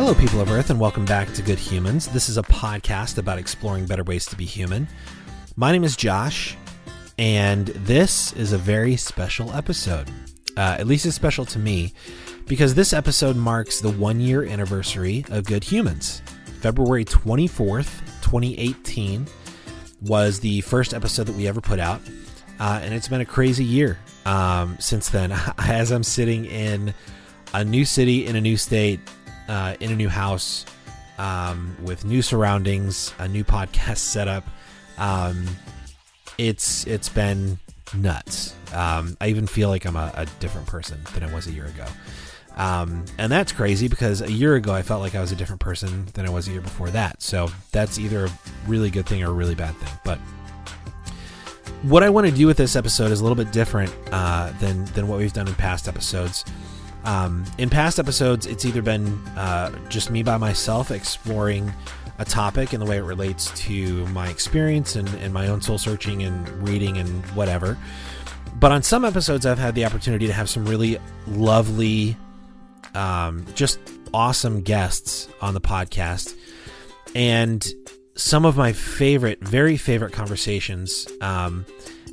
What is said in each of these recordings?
Hello, people of Earth, and welcome back to Good Humans. This is a podcast about exploring better ways to be human. My name is Josh, and this is a very special episode. Uh, at least it's special to me because this episode marks the one year anniversary of Good Humans. February 24th, 2018 was the first episode that we ever put out, uh, and it's been a crazy year um, since then. As I'm sitting in a new city, in a new state, uh, in a new house, um, with new surroundings, a new podcast setup. Um, it's it's been nuts. Um, I even feel like I'm a, a, different person than I was a year ago. Um, and that's crazy because a year ago I felt like I was a different person than I was a year before that. So that's either a really good thing or a really bad thing. But what I want to do with this episode is a little bit different uh, than than what we've done in past episodes. Um, in past episodes, it's either been uh, just me by myself exploring a topic and the way it relates to my experience and, and my own soul searching and reading and whatever. But on some episodes, I've had the opportunity to have some really lovely, um, just awesome guests on the podcast. And some of my favorite, very favorite conversations, um,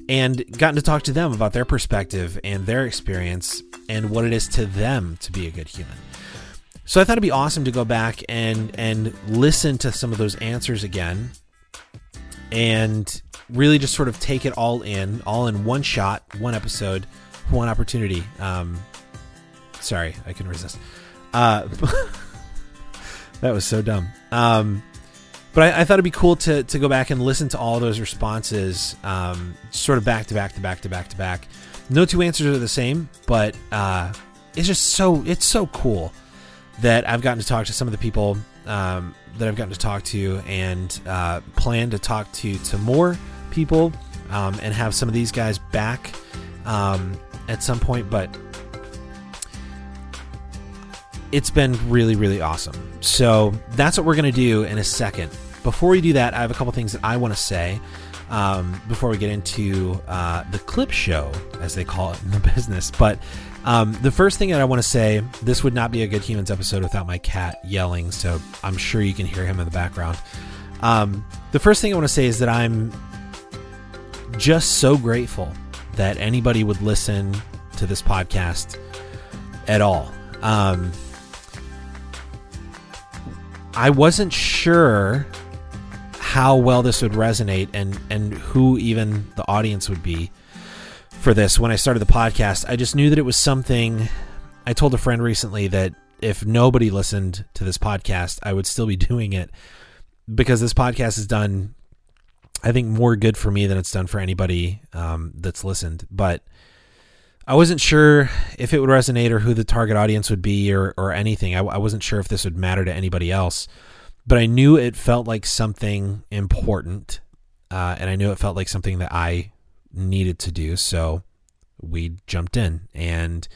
and gotten to talk to them about their perspective and their experience and what it is to them to be a good human. So I thought it'd be awesome to go back and and listen to some of those answers again and really just sort of take it all in, all in one shot, one episode, one opportunity. Um, sorry, I can resist. Uh, that was so dumb. Um, but I, I, thought it'd be cool to to go back and listen to all those responses, um, sort of back to back to back to back to back. No two answers are the same, but uh, it's just so it's so cool that I've gotten to talk to some of the people um, that I've gotten to talk to, and uh, plan to talk to to more people, um, and have some of these guys back um, at some point. But it's been really really awesome. So that's what we're gonna do in a second. Before we do that, I have a couple things that I want to say um, before we get into uh, the clip show, as they call it in the business. But um, the first thing that I want to say this would not be a Good Humans episode without my cat yelling, so I'm sure you can hear him in the background. Um, the first thing I want to say is that I'm just so grateful that anybody would listen to this podcast at all. Um, I wasn't sure how well this would resonate and and who even the audience would be for this when I started the podcast. I just knew that it was something I told a friend recently that if nobody listened to this podcast, I would still be doing it because this podcast has done I think more good for me than it's done for anybody um, that's listened. But I wasn't sure if it would resonate or who the target audience would be or, or anything. I, I wasn't sure if this would matter to anybody else but I knew it felt like something important, uh, and I knew it felt like something that I needed to do. So we jumped in, and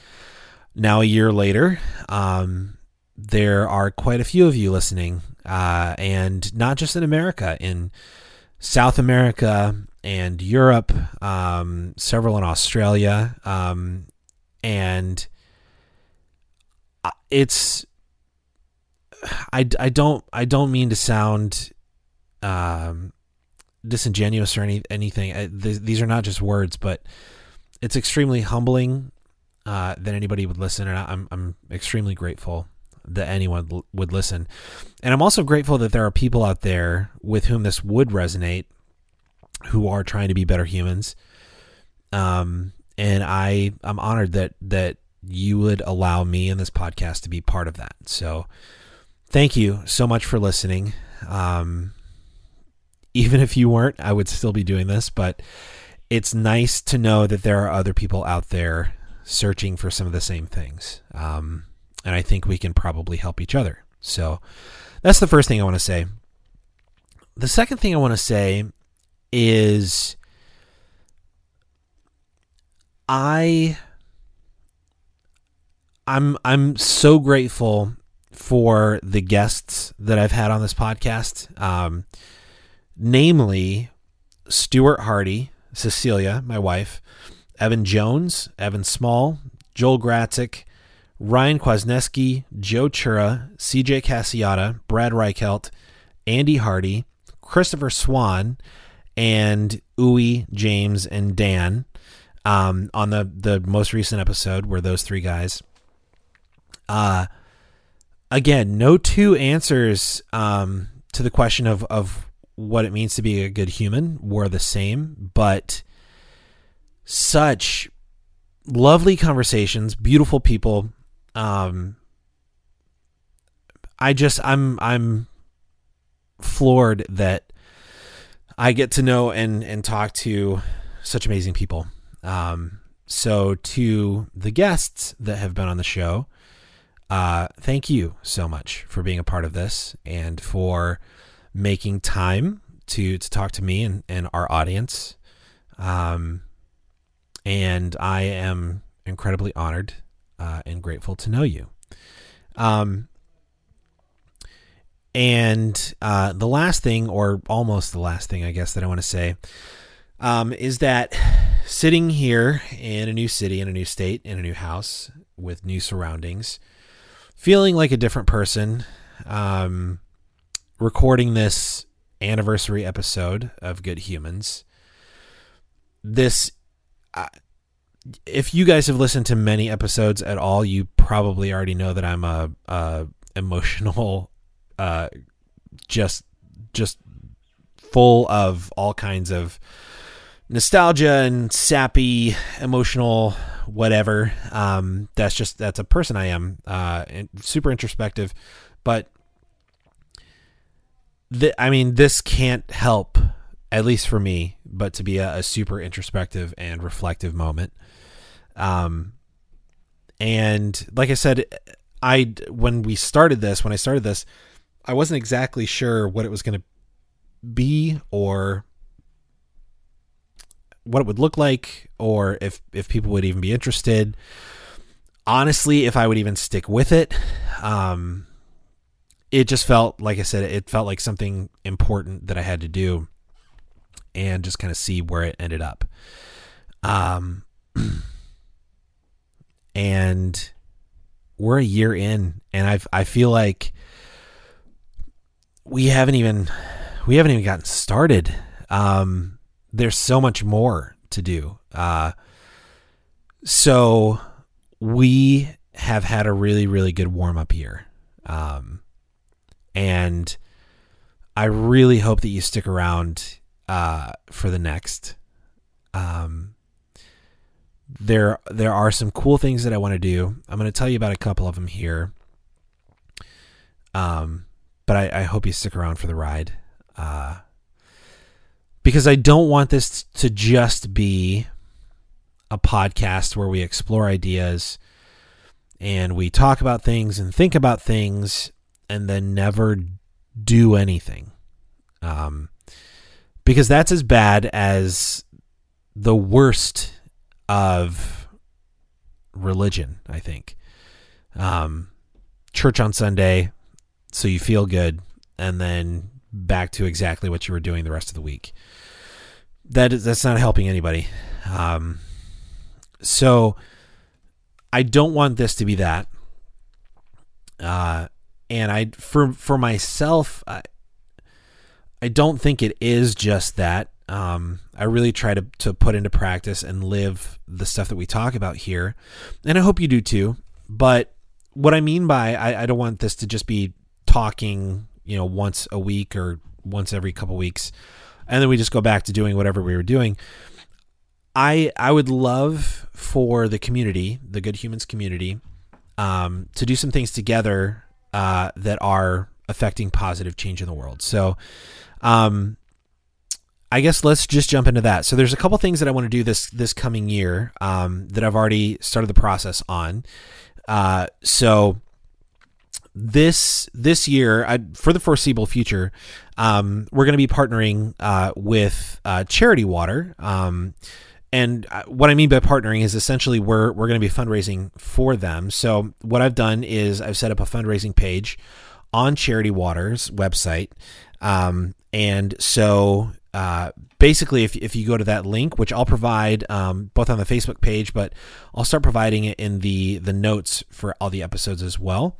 now a year later, um, there are quite a few of you listening, uh, and not just in America, in South America and Europe, um, several in Australia, um, and uh, it's I, I don't I don't mean to sound um, disingenuous or any anything. I, th- these are not just words, but it's extremely humbling uh, that anybody would listen, and I'm I'm extremely grateful that anyone l- would listen, and I'm also grateful that there are people out there with whom this would resonate, who are trying to be better humans. Um, and I I'm honored that that you would allow me in this podcast to be part of that. So thank you so much for listening. Um, even if you weren't, I would still be doing this, but it's nice to know that there are other people out there searching for some of the same things. Um, and I think we can probably help each other. So that's the first thing I want to say. The second thing I want to say is I I'm I'm so grateful for the guests that I've had on this podcast, um, namely Stuart Hardy, Cecilia, my wife, Evan Jones, Evan Small, Joel Gratzik, Ryan Kwasniewski, Joe Chura, CJ Cassiata, Brad Reichelt, Andy Hardy, Christopher Swan, and Uwe, James, and Dan. Um, on the the most recent episode were those three guys. Uh again, no two answers um, to the question of of what it means to be a good human were the same, but such lovely conversations, beautiful people. Um, I just I'm I'm floored that I get to know and and talk to such amazing people. Um, so to the guests that have been on the show, uh, thank you so much for being a part of this and for making time to to talk to me and, and our audience. Um, and I am incredibly honored uh, and grateful to know you. Um, and uh, the last thing, or almost the last thing, I guess that I want to say, um, is that sitting here in a new city, in a new state, in a new house with new surroundings, feeling like a different person, um, recording this anniversary episode of Good Humans. This, uh, if you guys have listened to many episodes at all, you probably already know that I'm a, a emotional, uh, just just full of all kinds of nostalgia and sappy emotional whatever. Um that's just that's a person i am uh super introspective but th- i mean this can't help at least for me but to be a, a super introspective and reflective moment. Um and like i said i when we started this when i started this i wasn't exactly sure what it was going to be or what it would look like or if if people would even be interested. Honestly if i would even stick with it um it just felt like i said it felt like something important that i had to do and just kind of see where it ended up. Um and we're a year in and i i feel like we haven't even we haven't even gotten started. Um there's so much more to do. Uh, so we have had a really, really good warm up year. Um, and I really hope that you stick around uh, for the next. Um, there, there are some cool things that I want to do. I'm going to tell you about a couple of them here. Um, but I, I hope you stick around for the ride. Uh, because I don't want this to just be a podcast where we explore ideas and we talk about things and think about things and then never do anything. Um, because that's as bad as the worst of religion, I think. Um, church on Sunday, so you feel good, and then back to exactly what you were doing the rest of the week. That is, that's not helping anybody. Um, so I don't want this to be that. Uh, and I for for myself, I, I don't think it is just that. Um, I really try to to put into practice and live the stuff that we talk about here, and I hope you do too. But what I mean by I, I don't want this to just be talking you know once a week or once every couple weeks and then we just go back to doing whatever we were doing i i would love for the community the good humans community um, to do some things together uh, that are affecting positive change in the world so um, I guess let's just jump into that. So there's a couple things that I want to do this this coming year um, that I've already started the process on. Uh, so this this year I, for the foreseeable future um, we're going to be partnering uh, with uh, charity water um, and uh, what i mean by partnering is essentially we're, we're going to be fundraising for them. So what i've done is i've set up a fundraising page on charity water's website um, and so uh, basically, if, if you go to that link, which I'll provide um, both on the Facebook page, but I'll start providing it in the the notes for all the episodes as well.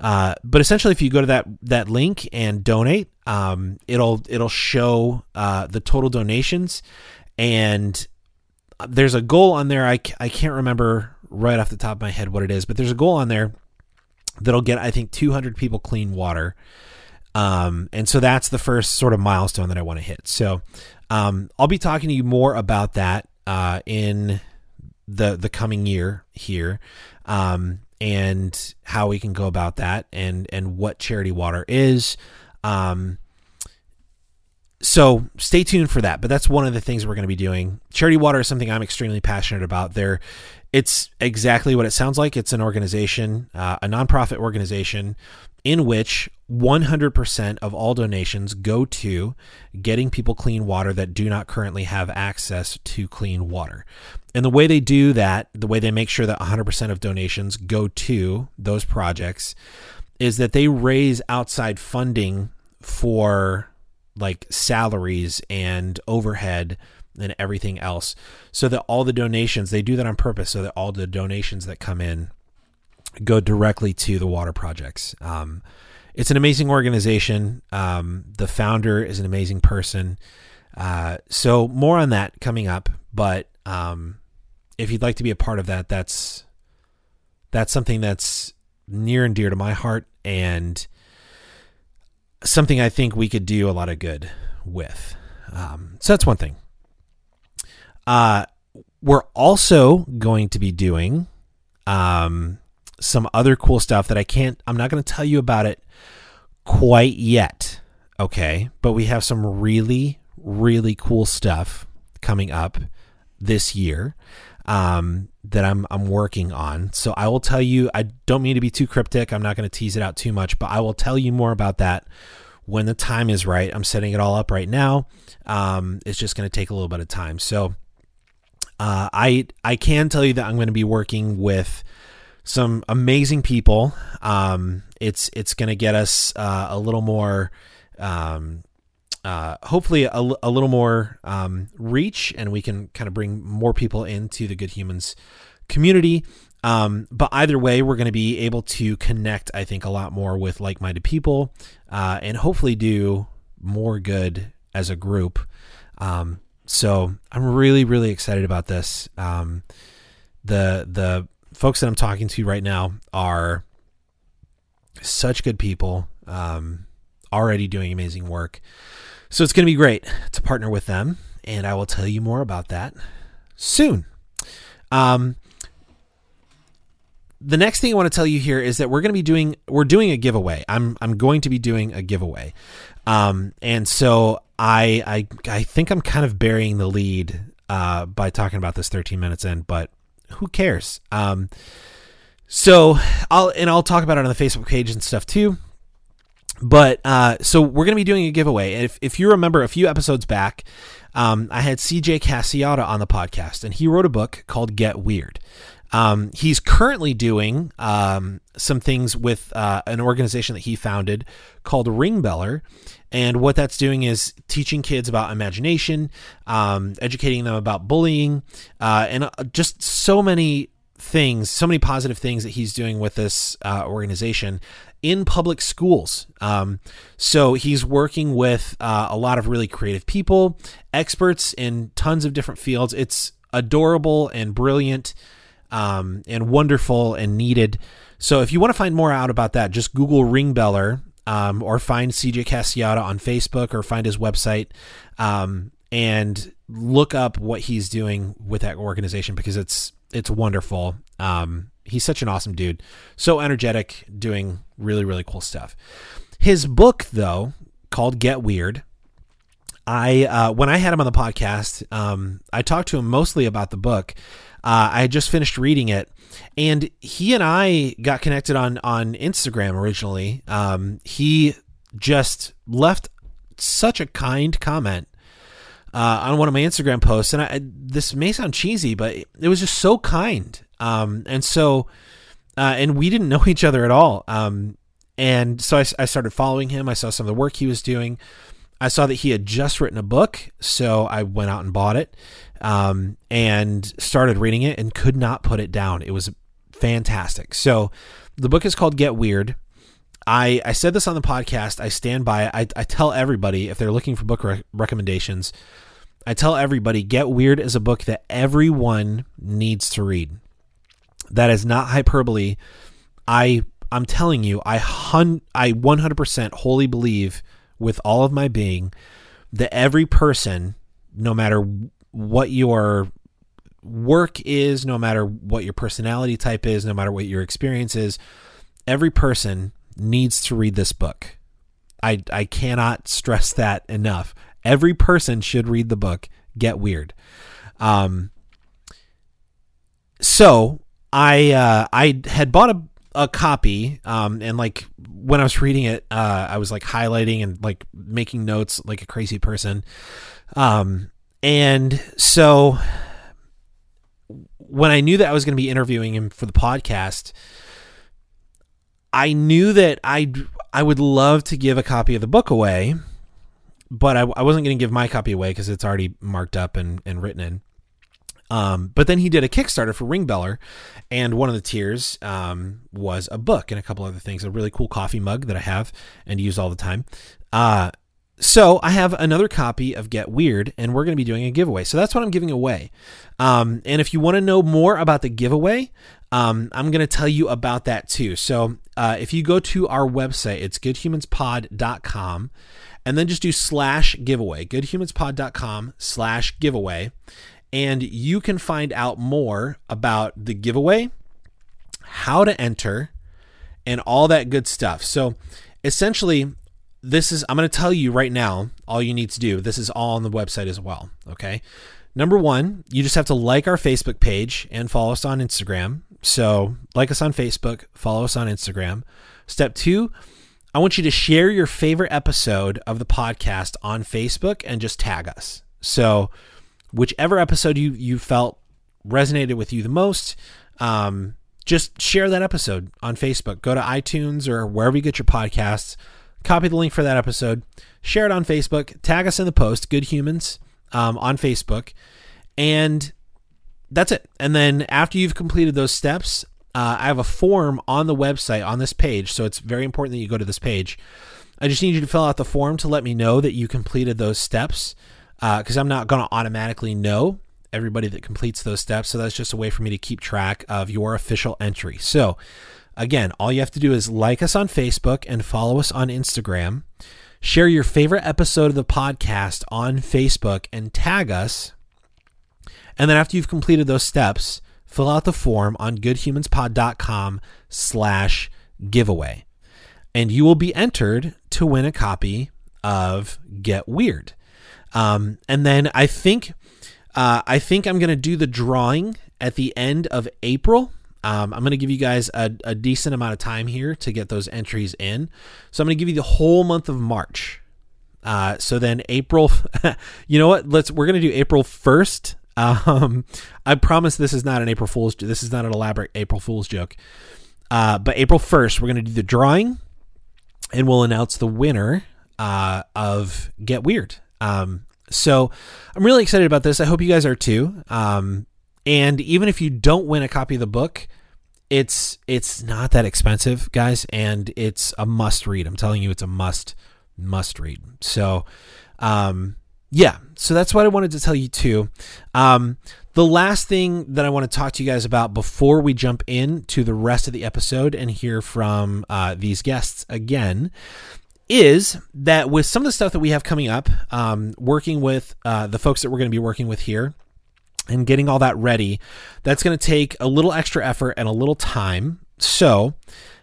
Uh, but essentially, if you go to that that link and donate, um, it'll it'll show uh, the total donations, and there's a goal on there. I, I can't remember right off the top of my head what it is, but there's a goal on there that'll get I think 200 people clean water. Um, and so that's the first sort of milestone that I want to hit. So um, I'll be talking to you more about that uh, in the the coming year here, um, and how we can go about that, and and what charity water is. Um, so stay tuned for that. But that's one of the things we're going to be doing. Charity water is something I'm extremely passionate about. There, it's exactly what it sounds like. It's an organization, uh, a nonprofit organization in which 100% of all donations go to getting people clean water that do not currently have access to clean water. And the way they do that, the way they make sure that 100% of donations go to those projects, is that they raise outside funding for like salaries and overhead and everything else so that all the donations they do that on purpose so that all the donations that come in go directly to the water projects. Um, it's an amazing organization. Um, the founder is an amazing person. Uh, so more on that coming up. But um, if you'd like to be a part of that, that's that's something that's near and dear to my heart and something I think we could do a lot of good with. Um, so that's one thing. Uh, we're also going to be doing um, some other cool stuff that I can't, I'm not going to tell you about it quite yet. Okay. But we have some really, really cool stuff coming up this year um, that I'm, I'm working on. So I will tell you, I don't mean to be too cryptic. I'm not going to tease it out too much, but I will tell you more about that when the time is right. I'm setting it all up right now. Um, it's just going to take a little bit of time. So, uh, I I can tell you that I'm going to be working with some amazing people. Um, it's it's going to get us uh, a little more, um, uh, hopefully a, a, little more um, reach, and we can kind of bring more people into the Good Humans community. Um, but either way, we're going to be able to connect, I think, a lot more with like-minded people, uh, and hopefully do more good as a group. Um, so I'm really, really excited about this. Um, the the folks that I'm talking to right now are such good people, um, already doing amazing work. So it's going to be great to partner with them, and I will tell you more about that soon. Um, the next thing I want to tell you here is that we're going to be doing we're doing a giveaway. I'm I'm going to be doing a giveaway, um, and so I I I think I'm kind of burying the lead uh, by talking about this 13 minutes in, but who cares? Um, so I'll and I'll talk about it on the Facebook page and stuff too. But uh, so we're gonna be doing a giveaway. If if you remember a few episodes back, um, I had CJ Cassiata on the podcast, and he wrote a book called Get Weird. Um, he's currently doing um, some things with uh, an organization that he founded called Ringbeller. And what that's doing is teaching kids about imagination, um, educating them about bullying, uh, and uh, just so many things, so many positive things that he's doing with this uh, organization in public schools. Um, so he's working with uh, a lot of really creative people, experts in tons of different fields. It's adorable and brilliant um, and wonderful and needed. So if you want to find more out about that, just Google Ringbeller um, or find CJ Cassiata on Facebook or find his website um, and look up what he's doing with that organization because it's it's wonderful. Um, he's such an awesome dude, so energetic, doing really really cool stuff. His book though, called Get Weird. I uh, when I had him on the podcast, um, I talked to him mostly about the book. Uh, I had just finished reading it, and he and I got connected on on Instagram originally. Um, he just left such a kind comment uh, on one of my Instagram posts, and I, this may sound cheesy, but it was just so kind. Um, and so, uh, and we didn't know each other at all. Um, and so I, I, started following him. I saw some of the work he was doing. I saw that he had just written a book, so I went out and bought it um, and started reading it and could not put it down. It was fantastic. So the book is called Get Weird. I, I said this on the podcast. I stand by it. I, I tell everybody if they're looking for book re- recommendations, I tell everybody Get Weird is a book that everyone needs to read. That is not hyperbole. I I'm telling you, I hun- I 100% wholly believe with all of my being that every person, no matter what your work is, no matter what your personality type is, no matter what your experience is, every person needs to read this book. I I cannot stress that enough. Every person should read the book. Get weird. Um. So I uh, I had bought a a copy um and like when i was reading it uh i was like highlighting and like making notes like a crazy person um and so when i knew that i was going to be interviewing him for the podcast i knew that i i would love to give a copy of the book away but i, I wasn't going to give my copy away because it's already marked up and, and written in um, but then he did a Kickstarter for Ringbeller, and one of the tiers um, was a book and a couple other things. A really cool coffee mug that I have and use all the time. Uh, so I have another copy of Get Weird, and we're going to be doing a giveaway. So that's what I'm giving away. Um, and if you want to know more about the giveaway, um, I'm going to tell you about that too. So uh, if you go to our website, it's goodhumanspod.com, and then just do slash giveaway, goodhumanspod.com slash giveaway and you can find out more about the giveaway, how to enter, and all that good stuff. So essentially, this is, I'm going to tell you right now all you need to do. This is all on the website as well. Okay. Number one, you just have to like our Facebook page and follow us on Instagram. So, like us on Facebook, follow us on Instagram. Step two, I want you to share your favorite episode of the podcast on Facebook and just tag us. So, whichever episode you you felt resonated with you the most, um, just share that episode on Facebook. Go to iTunes or wherever you get your podcasts. Copy the link for that episode. Share it on Facebook. Tag us in the post. Good Humans um, on Facebook, and that's it. And then after you've completed those steps, uh, I have a form on the website on this page. So it's very important that you go to this page. I just need you to fill out the form to let me know that you completed those steps because uh, I'm not going to automatically know everybody that completes those steps. So that's just a way for me to keep track of your official entry. So again, all you have to do is like us on Facebook and follow us on Instagram. Share your favorite episode of the podcast on Facebook and tag us. And then after you've completed those steps, fill out the form on goodhumanspod.com slash giveaway. And you will be entered to win a copy of Get Weird. Um, and then I think uh, I think I'm gonna do the drawing at the end of April. Um, I'm going to give you guys a, a, decent amount of time here to get those entries in. So I'm going to give you the whole month of March. Uh, so then April, you know what? Let's we're going to do April 1st. Um, I promise this is not an April Fool's. This is not an elaborate April Fool's joke. Uh, but April 1st, we're going to do the drawing, and we'll announce the winner uh, of Get Weird. Um, so I'm really excited about this. I hope you guys are too. Um, and even if you don't win a copy of the book, it's it's not that expensive, guys, and it's a must read. I'm telling you, it's a must must read. So, um, yeah. So that's what I wanted to tell you too. Um, the last thing that I want to talk to you guys about before we jump into the rest of the episode and hear from uh, these guests again is that with some of the stuff that we have coming up, um, working with uh, the folks that we're going to be working with here and getting all that ready, that's going to take a little extra effort and a little time. So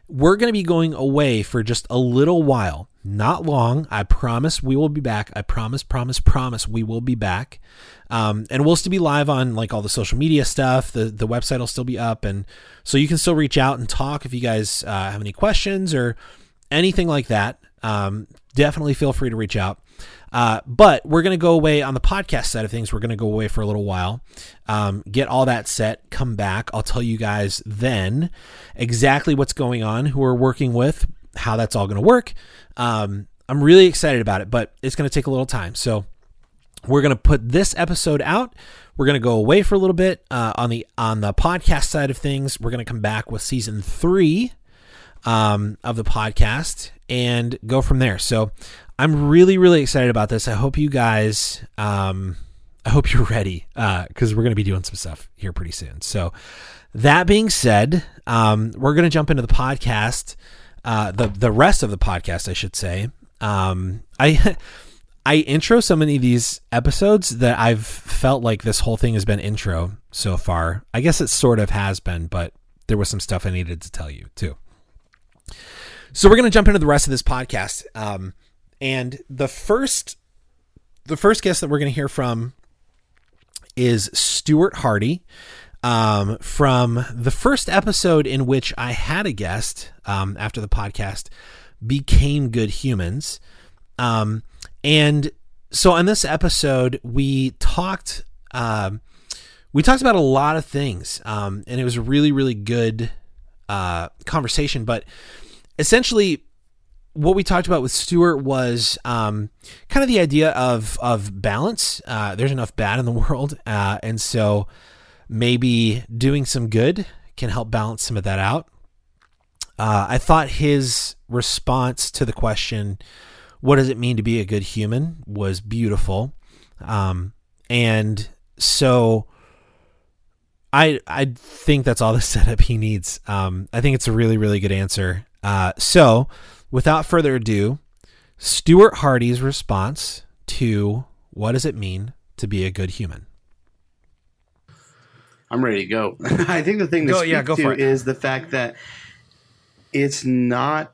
we're going to be going away for just a little while. Not long. I promise we will be back. I promise, promise, promise we will be back. Um, and we'll still be live on like all the social media stuff. The the website will still be up, and so you can still reach out and talk if you guys uh, have any questions or anything like that um, definitely feel free to reach out. Uh, but we're going to go away on the podcast side of things. We're going to go away for a little while, um, get all that set, come back. I'll tell you guys then exactly what's going on, who we're working with, how that's all going to work. Um, I'm really excited about it, but it's going to take a little time. So we're going to put this episode out. We're going to go away for a little bit uh, on the on the podcast side of things. We're going to come back with season three um, of the podcast and go from there. So I'm really really excited about this. I hope you guys. Um, I hope you're ready because uh, we're going to be doing some stuff here pretty soon. So that being said, um, we're going to jump into the podcast. Uh, the the rest of the podcast, I should say. Um, I I intro so many of these episodes that I've felt like this whole thing has been intro so far. I guess it sort of has been, but there was some stuff I needed to tell you too. So we're going to jump into the rest of this podcast. Um, and the first the first guest that we're going to hear from is Stuart Hardy um, from the first episode in which I had a guest um, after the podcast became good humans. Um, and so on this episode, we talked. Um, we talked about a lot of things, um, and it was a really, really good uh, conversation. But essentially, what we talked about with Stuart was um, kind of the idea of of balance. Uh, there's enough bad in the world, uh, and so maybe doing some good can help balance some of that out. Uh, I thought his response to the question, "What does it mean to be a good human?" was beautiful, um, and so I I think that's all the setup he needs. Um, I think it's a really really good answer. Uh, so, without further ado, Stuart Hardy's response to what does it mean to be a good human? I'm ready to go. I think the thing to go, speak yeah, go to is the fact that it's not.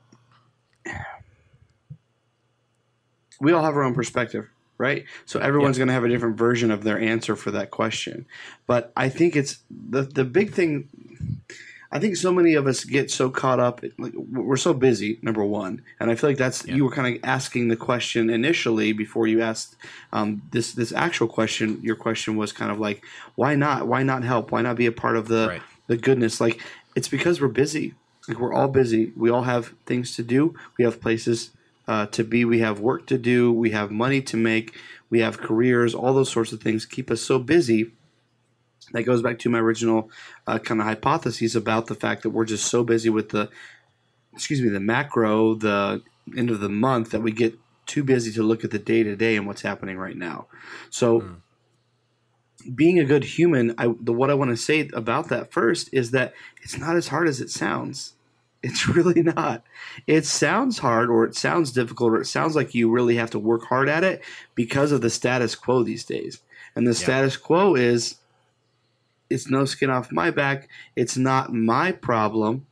We all have our own perspective, right? So everyone's going to have a different version of their answer for that question. But I think it's the the big thing. I think so many of us get so caught up. Like we're so busy. Number one, and I feel like that's yeah. you were kind of asking the question initially before you asked um, this this actual question. Your question was kind of like, why not? Why not help? Why not be a part of the right. the goodness? Like it's because we're busy. Like we're all busy. We all have things to do. We have places uh, to be. We have work to do. We have money to make. We have careers. All those sorts of things keep us so busy that goes back to my original uh, kind of hypotheses about the fact that we're just so busy with the excuse me the macro the end of the month that we get too busy to look at the day to day and what's happening right now so mm. being a good human I, the what i want to say about that first is that it's not as hard as it sounds it's really not. It sounds hard or it sounds difficult or it sounds like you really have to work hard at it because of the status quo these days. And the yeah. status quo is it's no skin off my back. It's not my problem.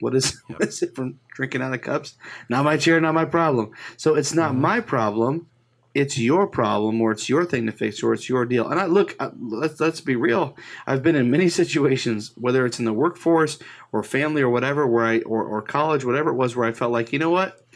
What is, yep. what is it from drinking out of cups? Not my chair, not my problem. So it's not mm-hmm. my problem. It's your problem, or it's your thing to fix, or it's your deal. And I look, I, let's let's be real. I've been in many situations, whether it's in the workforce or family or whatever, where I or, or college, whatever it was, where I felt like, you know what,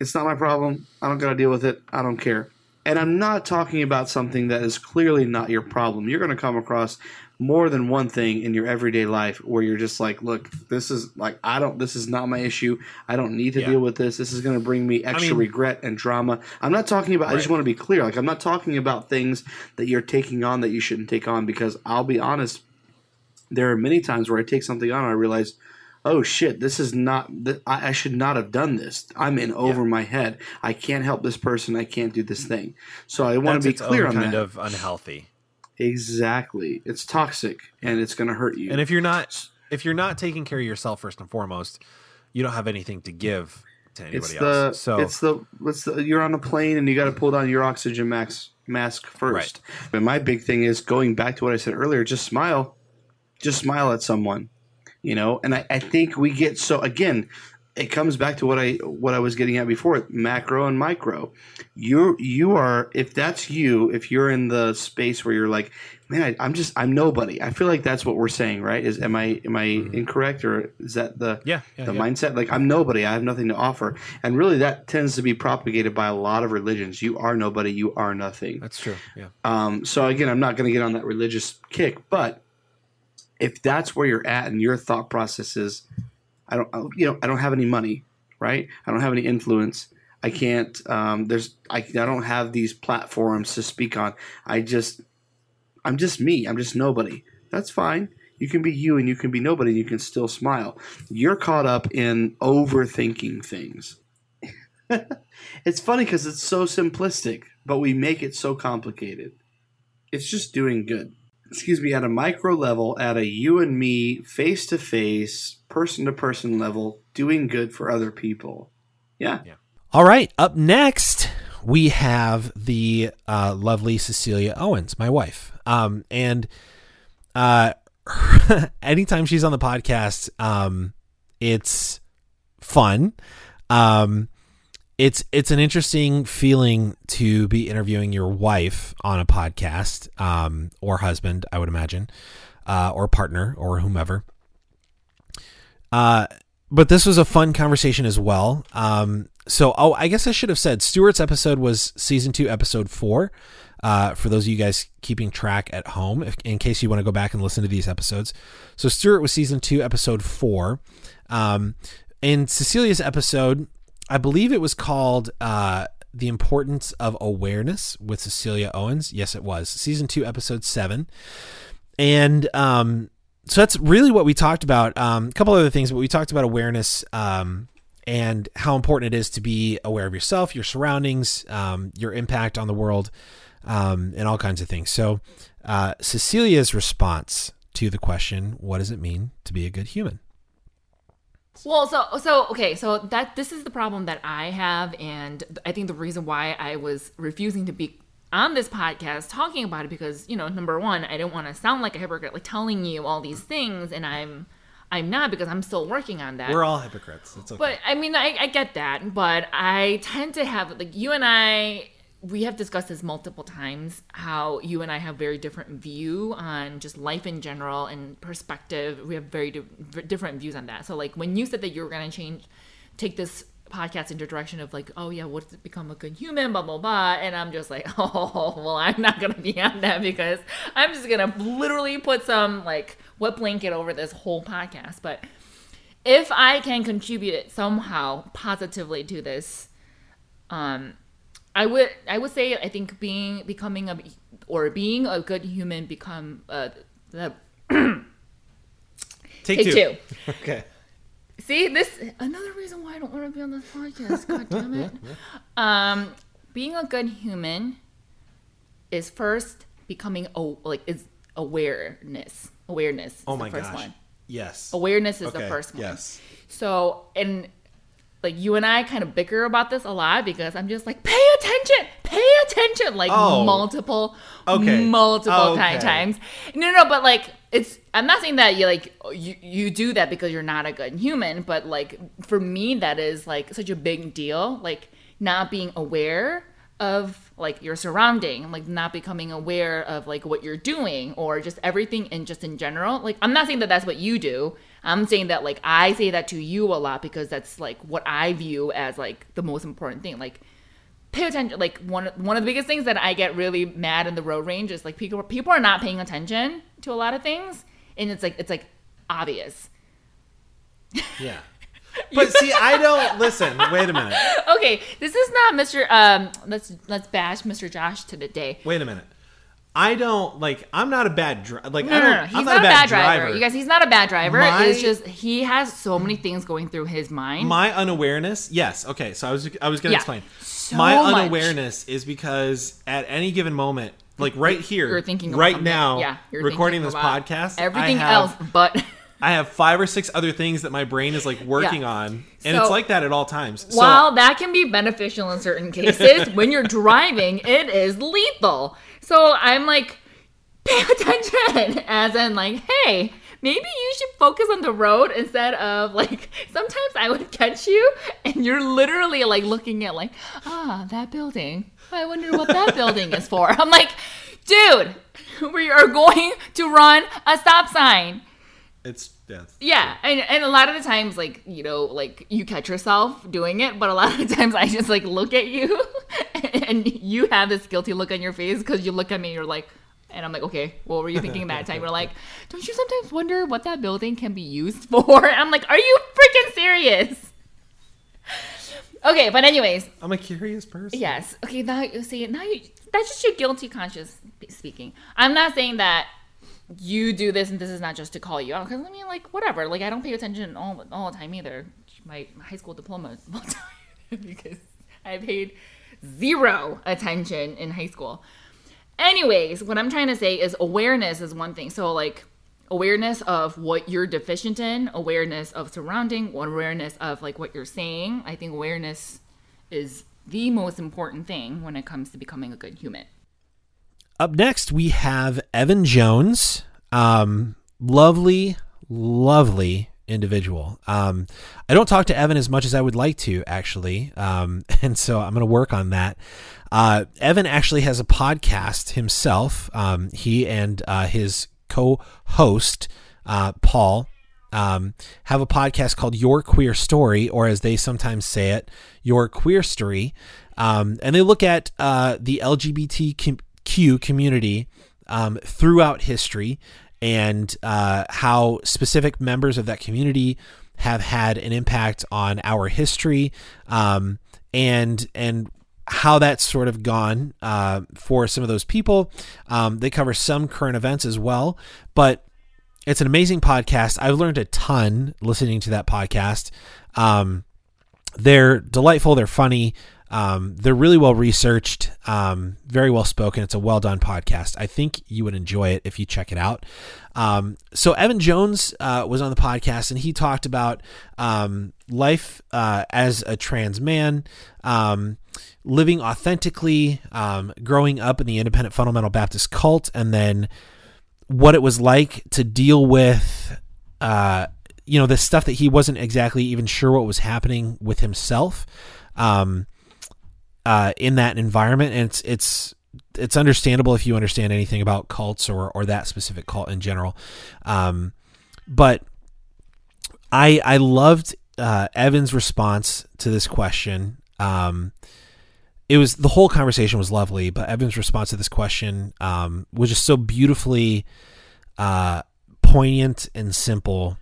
it's not my problem. I don't got to deal with it. I don't care. And I'm not talking about something that is clearly not your problem. You're going to come across more than one thing in your everyday life where you're just like, look, this is like I don't this is not my issue. I don't need to yeah. deal with this. This is going to bring me extra I mean, regret and drama. I'm not talking about right. I just want to be clear. Like I'm not talking about things that you're taking on that you shouldn't take on because I'll be honest, there are many times where I take something on and I realize oh shit, this is not, I, should not have done this. I'm in over yeah. my head. I can't help this person. I can't do this thing. So I want to be clear on kind that. of unhealthy. Exactly. It's toxic and it's going to hurt you. And if you're not if you're not taking care of yourself first and foremost, you don't have anything to give to anybody it's the, else. So it's the it's the you're on a plane and you got to pull down your oxygen max mask first. Right. But my big thing is going back to what I said earlier, just smile. Just smile at someone. You know, and I, I think we get so again, it comes back to what I what I was getting at before, macro and micro. You you are if that's you, if you're in the space where you're like, man, I, am just I'm nobody. I feel like that's what we're saying, right? Is am I am I mm-hmm. incorrect or is that the yeah, yeah the yeah. mindset? Like I'm nobody. I have nothing to offer, and really that tends to be propagated by a lot of religions. You are nobody. You are nothing. That's true. Yeah. Um. So again, I'm not going to get on that religious kick, but if that's where you're at and your thought process is I don't, you know, I don't have any money, right? I don't have any influence. I can't. Um, there's I, I don't have these platforms to speak on. I just I'm just me. I'm just nobody. That's fine. You can be you and you can be nobody. And you can still smile. You're caught up in overthinking things. it's funny because it's so simplistic, but we make it so complicated. It's just doing good. Excuse me, at a micro level, at a you and me, face to face, person to person level, doing good for other people. Yeah. yeah. All right. Up next, we have the uh, lovely Cecilia Owens, my wife. Um, and uh, anytime she's on the podcast, um, it's fun. Um, it's it's an interesting feeling to be interviewing your wife on a podcast, um, or husband, I would imagine, uh, or partner, or whomever. Uh, but this was a fun conversation as well. Um, so, oh, I guess I should have said Stuart's episode was season two, episode four. Uh, for those of you guys keeping track at home, if, in case you want to go back and listen to these episodes. So, Stuart was season two, episode four. Um, in Cecilia's episode, I believe it was called uh, The Importance of Awareness with Cecilia Owens. Yes, it was. Season 2, Episode 7. And um, so that's really what we talked about. Um, a couple other things, but we talked about awareness um, and how important it is to be aware of yourself, your surroundings, um, your impact on the world, um, and all kinds of things. So, uh, Cecilia's response to the question, What does it mean to be a good human? Well, so so okay, so that this is the problem that I have, and I think the reason why I was refusing to be on this podcast talking about it because you know, number one, I didn't want to sound like a hypocrite, like telling you all these things, and I'm I'm not because I'm still working on that. We're all hypocrites. It's okay. But I mean, I, I get that, but I tend to have like you and I we have discussed this multiple times how you and I have very different view on just life in general and perspective. We have very di- different views on that. So like when you said that you were going to change, take this podcast into direction of like, oh yeah, what's it become a good human, blah blah blah, and I'm just like, oh well, I'm not gonna be on that because I'm just gonna literally put some like wet blanket over this whole podcast. But if I can contribute it somehow positively to this, um, I would I would say I think being becoming a or being a good human become uh the take, take, two. two. okay. See this another reason why I don't want to be on this podcast. God damn it. Um, being a good human is first becoming oh like is awareness. Awareness. oh my first gosh. One. Yes. Awareness is okay. the first one. Yes. So and like you and I kind of bicker about this a lot because I'm just like, pay attention, pay attention, like oh. multiple, okay. multiple okay. times. No, no, but like it's. I'm not saying that you like you you do that because you're not a good human, but like for me, that is like such a big deal. Like not being aware of like your surrounding like not becoming aware of like what you're doing or just everything and just in general like i'm not saying that that's what you do i'm saying that like i say that to you a lot because that's like what i view as like the most important thing like pay attention like one one of the biggest things that i get really mad in the road range is like people people are not paying attention to a lot of things and it's like it's like obvious yeah but see, I don't listen. Wait a minute. Okay, this is not Mr. Um, let's let's bash Mr. Josh to the day. Wait a minute. I don't like. I'm not a bad driver. Like no, I don't. No, no. He's I'm not, not a bad, bad driver. driver. You guys, he's not a bad driver. My, it's just he has so many things going through his mind. My unawareness. Yes. Okay. So I was I was gonna yeah, explain. So my much. unawareness is because at any given moment, like right here, you're thinking right now, yeah, recording this podcast. Everything have, else, but I have five or six other things that my brain is like working yeah. on, and so, it's like that at all times. While so, that can be beneficial in certain cases, when you're driving, it is lethal. So I'm like, pay attention, as in like, hey, maybe you should focus on the road instead of like sometimes I would catch you and you're literally like looking at like ah that building. I wonder what that building is for. I'm like, dude, we are going to run a stop sign. It's yeah. Yeah, and, and a lot of the times, like you know, like you catch yourself doing it, but a lot of the times I just like look at you, and you have this guilty look on your face because you look at me, and you're like, and I'm like, okay, what were you thinking that time? You're like, don't you sometimes wonder what that building can be used for? I'm like, are you freaking serious? Okay, but anyways, I'm a curious person. Yes. Okay. Now you see. Now you. That's just your guilty conscience speaking. I'm not saying that you do this and this is not just to call you out. Because I mean, like whatever. Like I don't pay attention all all the time either. My high school diploma because I paid zero attention in high school. Anyways, what I'm trying to say is awareness is one thing. So like awareness of what you're deficient in, awareness of surrounding, awareness of like what you're saying. I think awareness is the most important thing when it comes to becoming a good human. Up next, we have Evan Jones. Um, lovely, lovely individual. Um, I don't talk to Evan as much as I would like to, actually. Um, and so I'm going to work on that. Uh, Evan actually has a podcast himself. Um, he and uh, his co host, uh, Paul, um, have a podcast called Your Queer Story, or as they sometimes say it, Your Queer Story. Um, and they look at uh, the LGBTQ community um, throughout history and uh, how specific members of that community have had an impact on our history um, and and how that's sort of gone uh, for some of those people. Um, they cover some current events as well, but it's an amazing podcast. I've learned a ton listening to that podcast. Um, they're delightful. They're funny. Um, they're really well researched, um, very well spoken. It's a well done podcast. I think you would enjoy it if you check it out. Um, so Evan Jones uh, was on the podcast and he talked about um, life uh, as a trans man, um, living authentically, um, growing up in the Independent Fundamental Baptist cult, and then what it was like to deal with. Uh, you know, the stuff that he wasn't exactly even sure what was happening with himself. Um, uh, in that environment, and it's it's it's understandable if you understand anything about cults or or that specific cult in general. Um, but I I loved uh, Evan's response to this question. Um, it was the whole conversation was lovely, but Evan's response to this question um, was just so beautifully uh, poignant and simple.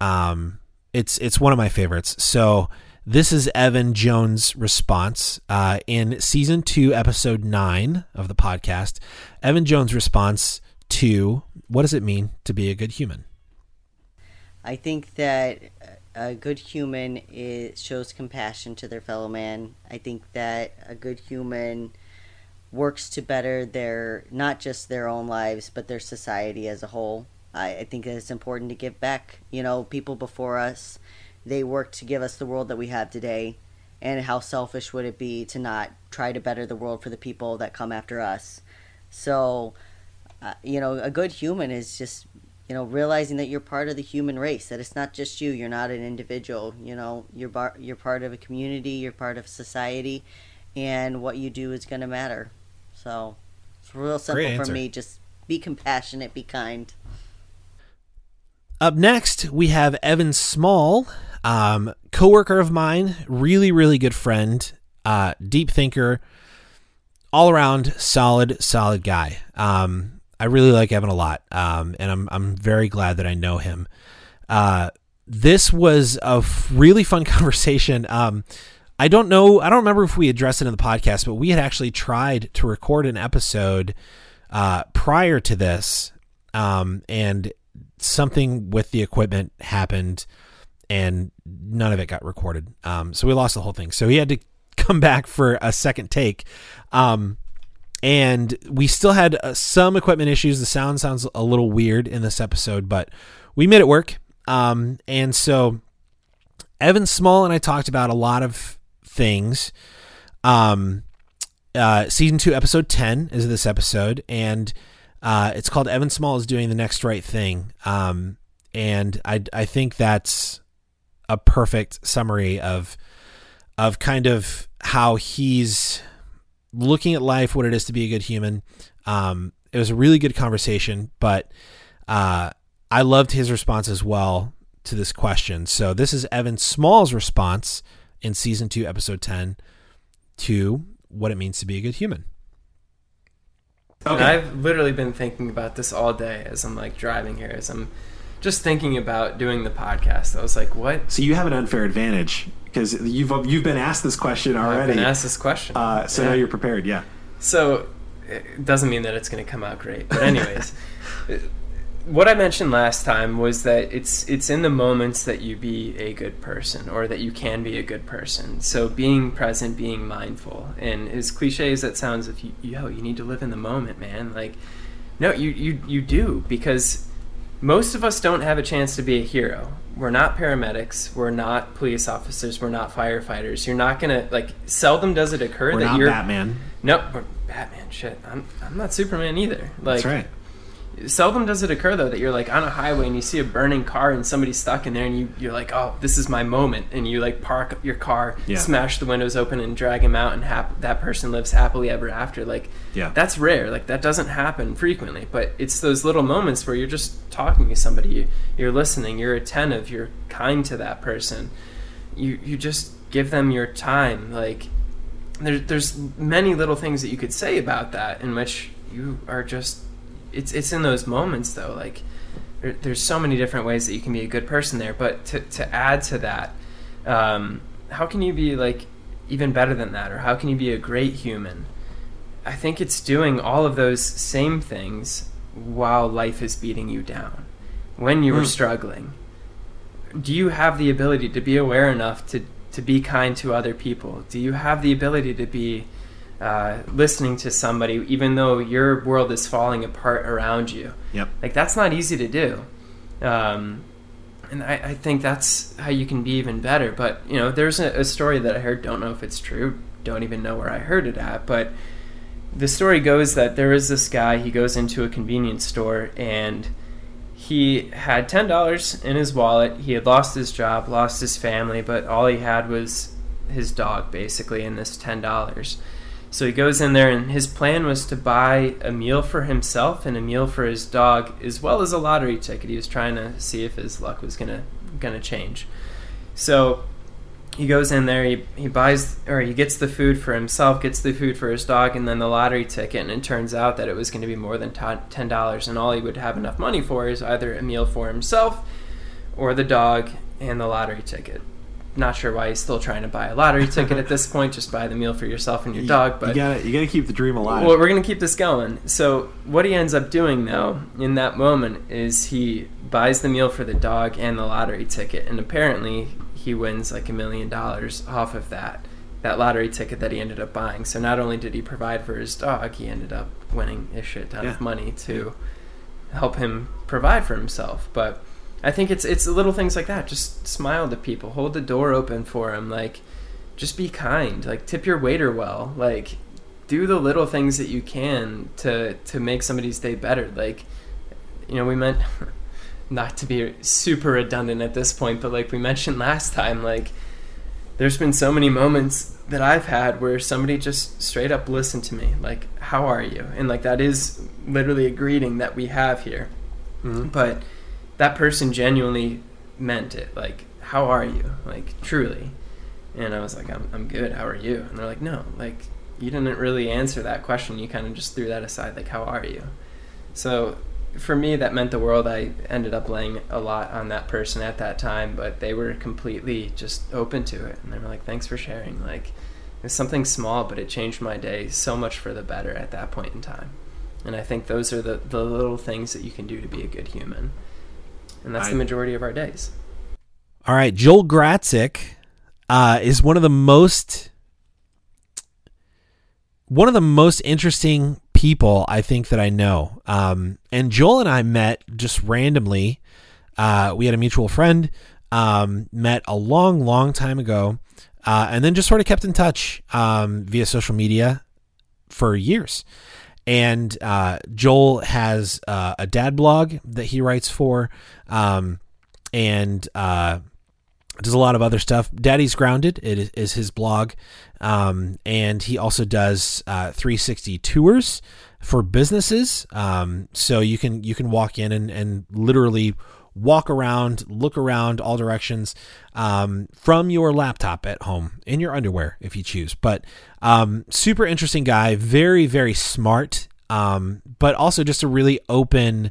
Um, it's it's one of my favorites. So this is Evan Jones' response uh, in season two, episode nine of the podcast. Evan Jones' response to what does it mean to be a good human? I think that a good human is, shows compassion to their fellow man. I think that a good human works to better their not just their own lives but their society as a whole. I, I think it's important to give back. You know, people before us they worked to give us the world that we have today and how selfish would it be to not try to better the world for the people that come after us? So uh, you know a good human is just you know realizing that you're part of the human race that it's not just you you're not an individual you know you're bar- you're part of a community you're part of society and what you do is going to matter. So it's real simple for me just be compassionate be kind. Up next we have evan small um, coworker of mine, really, really good friend, uh, deep thinker, all around solid, solid guy. Um, I really like Evan a lot, um, and I'm I'm very glad that I know him. Uh, this was a really fun conversation. Um, I don't know, I don't remember if we addressed it in the podcast, but we had actually tried to record an episode uh, prior to this, um, and something with the equipment happened and none of it got recorded. Um, so we lost the whole thing. So he had to come back for a second take. Um, and we still had uh, some equipment issues. The sound sounds a little weird in this episode, but we made it work. Um, and so Evan Small and I talked about a lot of things. Um, uh, season two, episode 10 is this episode, and uh, it's called Evan Small is Doing the Next Right Thing. Um, and I, I think that's a perfect summary of of kind of how he's looking at life, what it is to be a good human. Um, it was a really good conversation, but uh, I loved his response as well to this question. So this is Evan Small's response in season two, episode ten, to what it means to be a good human. Okay. I've literally been thinking about this all day as I'm like driving here, as I'm just thinking about doing the podcast, I was like, what? So you have an unfair advantage because you've you've been asked this question already. I've been asked this question, uh, so yeah. now you're prepared. Yeah. So it doesn't mean that it's going to come out great, but anyways. what I mentioned last time was that it's it's in the moments that you be a good person or that you can be a good person. So being present, being mindful, and as cliche as that sounds, if you yo you need to live in the moment, man. Like, no, you you you do because most of us don't have a chance to be a hero. We're not paramedics. We're not police officers. We're not firefighters. You're not gonna like. Seldom does it occur we're that you're not Batman. Nope, Batman. Shit, I'm I'm not Superman either. Like, That's right seldom does it occur though that you're like on a highway and you see a burning car and somebody's stuck in there and you, you're like oh this is my moment and you like park your car yeah. smash the windows open and drag him out and hap- that person lives happily ever after like yeah that's rare like that doesn't happen frequently but it's those little moments where you're just talking to somebody you, are listening you're attentive you're kind to that person you you just give them your time like there, there's many little things that you could say about that in which you are just it's it's in those moments though like there, there's so many different ways that you can be a good person there but to, to add to that um, how can you be like even better than that? Or how can you be a great human? I think it's doing all of those same things while life is beating you down. When you were mm. struggling. Do you have the ability to be aware enough to to be kind to other people? Do you have the ability to be uh, listening to somebody, even though your world is falling apart around you. Yep. Like that's not easy to do. Um, and I, I, think that's how you can be even better. But you know, there's a, a, story that I heard. Don't know if it's true. Don't even know where I heard it at. But the story goes that there is this guy. He goes into a convenience store and he had ten dollars in his wallet. He had lost his job, lost his family, but all he had was his dog, basically, and this ten dollars. So he goes in there, and his plan was to buy a meal for himself and a meal for his dog, as well as a lottery ticket. He was trying to see if his luck was gonna gonna change. So he goes in there, he, he buys or he gets the food for himself, gets the food for his dog, and then the lottery ticket. And it turns out that it was going to be more than ten dollars, and all he would have enough money for is either a meal for himself or the dog and the lottery ticket not sure why he's still trying to buy a lottery ticket at this point. Just buy the meal for yourself and your dog. But you gotta you gotta keep the dream alive. Well, we're gonna keep this going. So what he ends up doing though in that moment is he buys the meal for the dog and the lottery ticket, and apparently he wins like a million dollars off of that that lottery ticket that he ended up buying. So not only did he provide for his dog, he ended up winning a shit ton yeah. of money to help him provide for himself. But I think it's it's little things like that. Just smile to people, hold the door open for them, like just be kind, like tip your waiter well, like do the little things that you can to to make somebody's day better. Like you know, we meant not to be super redundant at this point, but like we mentioned last time, like there's been so many moments that I've had where somebody just straight up listened to me, like, "How are you?" and like that is literally a greeting that we have here. Mm-hmm. But that person genuinely meant it. Like, how are you? Like, truly. And I was like, I'm, I'm good. How are you? And they're like, no, like, you didn't really answer that question. You kind of just threw that aside. Like, how are you? So for me, that meant the world. I ended up laying a lot on that person at that time, but they were completely just open to it. And they were like, thanks for sharing. Like, it's something small, but it changed my day so much for the better at that point in time. And I think those are the, the little things that you can do to be a good human and that's I, the majority of our days. All right, Joel Gratzik uh, is one of the most one of the most interesting people I think that I know. Um, and Joel and I met just randomly. Uh, we had a mutual friend, um, met a long, long time ago, uh, and then just sort of kept in touch um, via social media for years. And uh, Joel has uh, a dad blog that he writes for, um, and uh, does a lot of other stuff. Daddy's Grounded it is, is his blog, um, and he also does uh, 360 tours for businesses. Um, so you can you can walk in and, and literally walk around, look around all directions um, from your laptop at home in your underwear if you choose. But um, super interesting guy, very very smart, um, but also just a really open,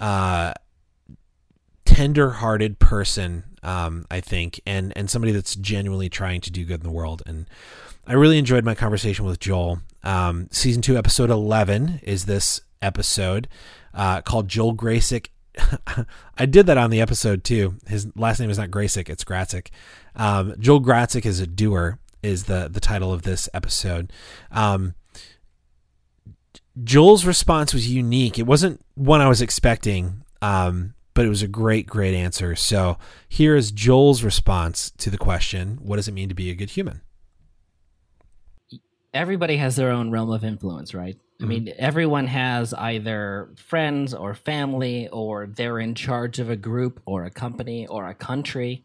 uh, tender-hearted person Um, I think, and and somebody that's genuinely trying to do good in the world. And I really enjoyed my conversation with Joel. Um, season two, episode eleven is this episode uh, called Joel Gracek. I did that on the episode too. His last name is not Gracek; it's Gratzik. Um, Joel Gratzik is a doer. Is the the title of this episode. Um, Joel's response was unique. It wasn't one I was expecting, um, but it was a great, great answer. So here is Joel's response to the question What does it mean to be a good human? Everybody has their own realm of influence, right? Mm-hmm. I mean, everyone has either friends or family, or they're in charge of a group or a company or a country,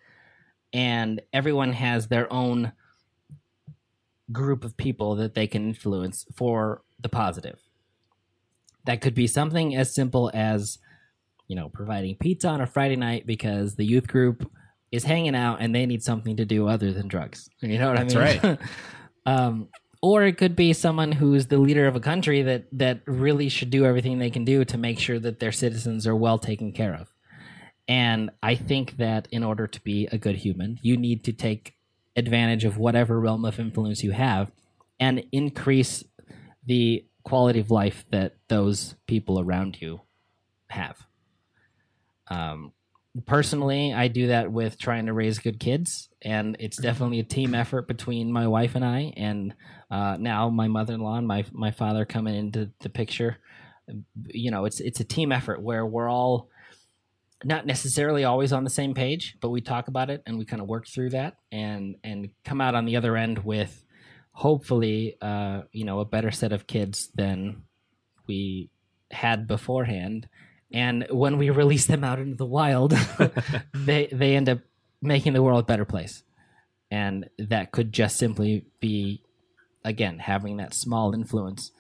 and everyone has their own group of people that they can influence for the positive that could be something as simple as, you know, providing pizza on a Friday night because the youth group is hanging out and they need something to do other than drugs. You know what That's I mean? That's right. um, or it could be someone who's the leader of a country that that really should do everything they can do to make sure that their citizens are well taken care of. And I think that in order to be a good human, you need to take advantage of whatever realm of influence you have and increase the quality of life that those people around you have. Um, personally, I do that with trying to raise good kids, and it's definitely a team effort between my wife and I, and uh, now my mother-in-law and my my father coming into the picture. You know, it's it's a team effort where we're all not necessarily always on the same page, but we talk about it and we kind of work through that and and come out on the other end with hopefully, uh, you know, a better set of kids than we had beforehand. And when we release them out into the wild, they they end up making the world a better place. And that could just simply be, again, having that small influence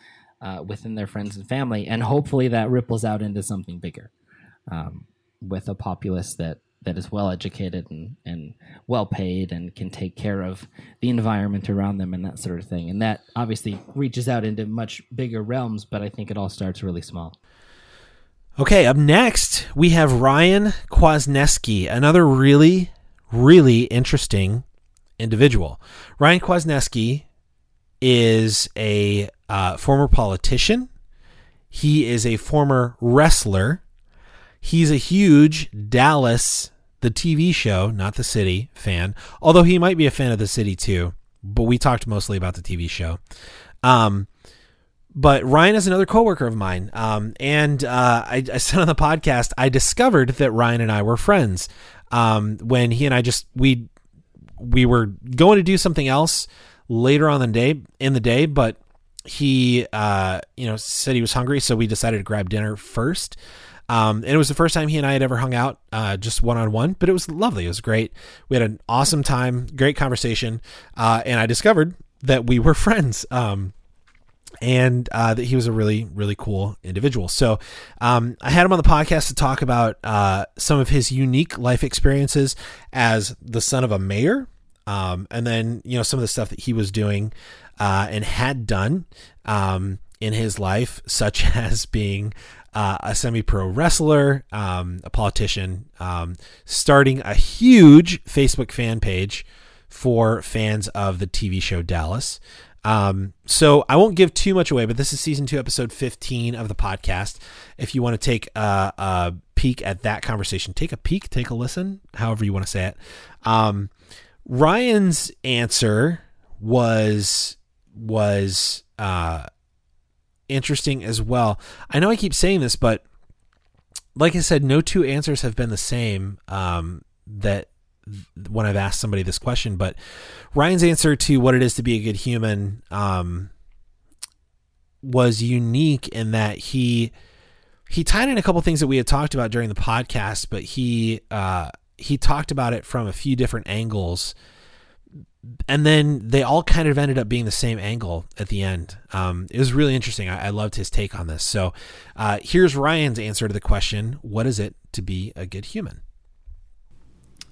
uh, within their friends and family, and hopefully that ripples out into something bigger, um, with a populace that that is well educated and, and well paid and can take care of the environment around them and that sort of thing. And that obviously reaches out into much bigger realms, but I think it all starts really small. Okay, up next, we have Ryan Kwasniewski, another really, really interesting individual. Ryan Kwasniewski is a uh, former politician. He is a former wrestler. He's a huge Dallas the TV show, not the city fan, although he might be a fan of the city too. But we talked mostly about the TV show. Um, but Ryan is another coworker of mine. Um, and uh, I, I, said on the podcast, I discovered that Ryan and I were friends um, when he and I just we we were going to do something else later on the day in the day, but he uh, you know said he was hungry, so we decided to grab dinner first. Um, and it was the first time he and I had ever hung out, uh, just one on one, but it was lovely. It was great. We had an awesome time, great conversation. Uh, and I discovered that we were friends. Um, and uh, that he was a really, really cool individual. So um, I had him on the podcast to talk about uh, some of his unique life experiences as the son of a mayor, um, and then you know some of the stuff that he was doing uh, and had done um, in his life, such as being uh, a semi-pro wrestler, um, a politician, um, starting a huge Facebook fan page for fans of the TV show Dallas. Um, so I won't give too much away, but this is season two, episode 15 of the podcast. If you want to take a, a peek at that conversation, take a peek, take a listen, however you want to say it. Um, Ryan's answer was, was, uh, interesting as well. I know I keep saying this, but like I said, no two answers have been the same. Um, that when I've asked somebody this question, but Ryan's answer to what it is to be a good human um, was unique in that he he tied in a couple things that we had talked about during the podcast, but he uh, he talked about it from a few different angles and then they all kind of ended up being the same angle at the end. Um, it was really interesting. I, I, loved his take on this. So uh, here's Ryan's answer to the question: What is it to be a good human?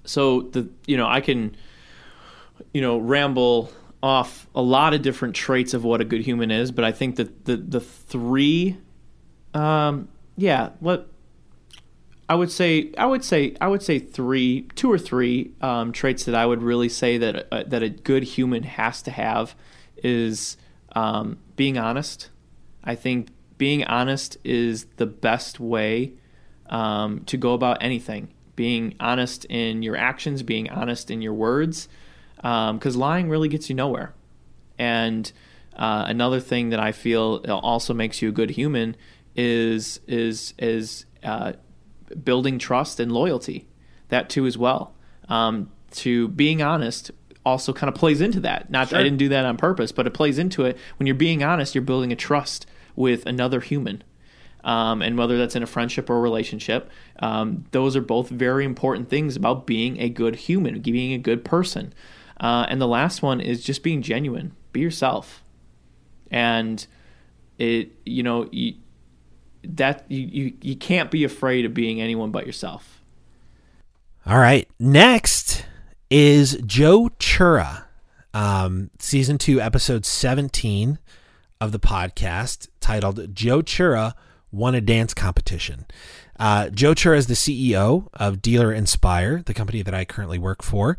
So the you know I can you know ramble off a lot of different traits of what a good human is, but I think that the the three, um, yeah, what I would say I would say I would say three, two or three um, traits that I would really say that uh, that a good human has to have is um, being honest. I think being honest is the best way um, to go about anything. Being honest in your actions, being honest in your words, because um, lying really gets you nowhere. And uh, another thing that I feel also makes you a good human is is is uh, building trust and loyalty. That too as well. Um, to being honest also kind of plays into that. Not sure. I didn't do that on purpose, but it plays into it. When you're being honest, you're building a trust with another human. Um, and whether that's in a friendship or a relationship, um, those are both very important things about being a good human, being a good person. Uh, and the last one is just being genuine. Be yourself, and it you know you, that you, you you can't be afraid of being anyone but yourself. All right, next is Joe Chura, um, season two, episode seventeen of the podcast, titled "Joe Chura Won a Dance Competition." Uh, Joe Chura is the CEO of Dealer Inspire, the company that I currently work for,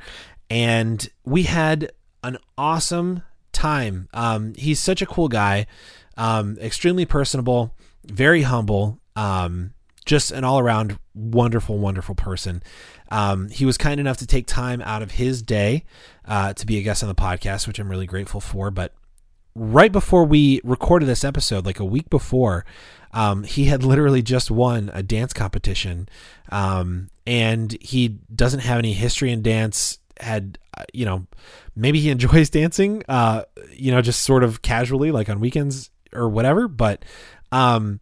and we had an awesome time. Um, he's such a cool guy, um, extremely personable, very humble, um, just an all around wonderful, wonderful person. Um, he was kind enough to take time out of his day uh, to be a guest on the podcast, which I'm really grateful for. But right before we recorded this episode, like a week before, um, he had literally just won a dance competition, um, and he doesn't have any history in dance had uh, you know maybe he enjoys dancing uh you know just sort of casually like on weekends or whatever but um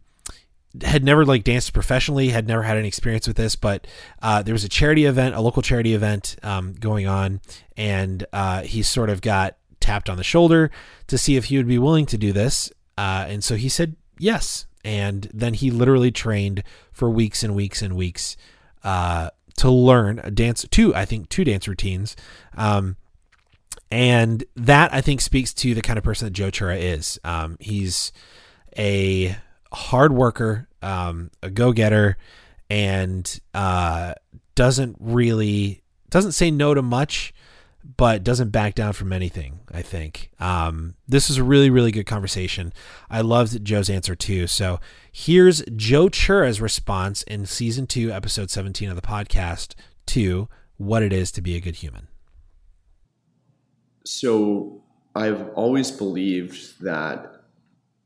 had never like danced professionally had never had any experience with this but uh, there was a charity event a local charity event um, going on and uh, he sort of got tapped on the shoulder to see if he would be willing to do this uh, and so he said yes and then he literally trained for weeks and weeks and weeks uh, to learn a dance two i think two dance routines um, and that i think speaks to the kind of person that joe chura is. Um, he's a hard worker um, a go-getter and uh, doesn't really doesn't say no to much but doesn't back down from anything. I think um, this is a really, really good conversation. I loved Joe's answer too. So here's Joe Chura's response in season two, episode 17 of the podcast to what it is to be a good human. So I've always believed that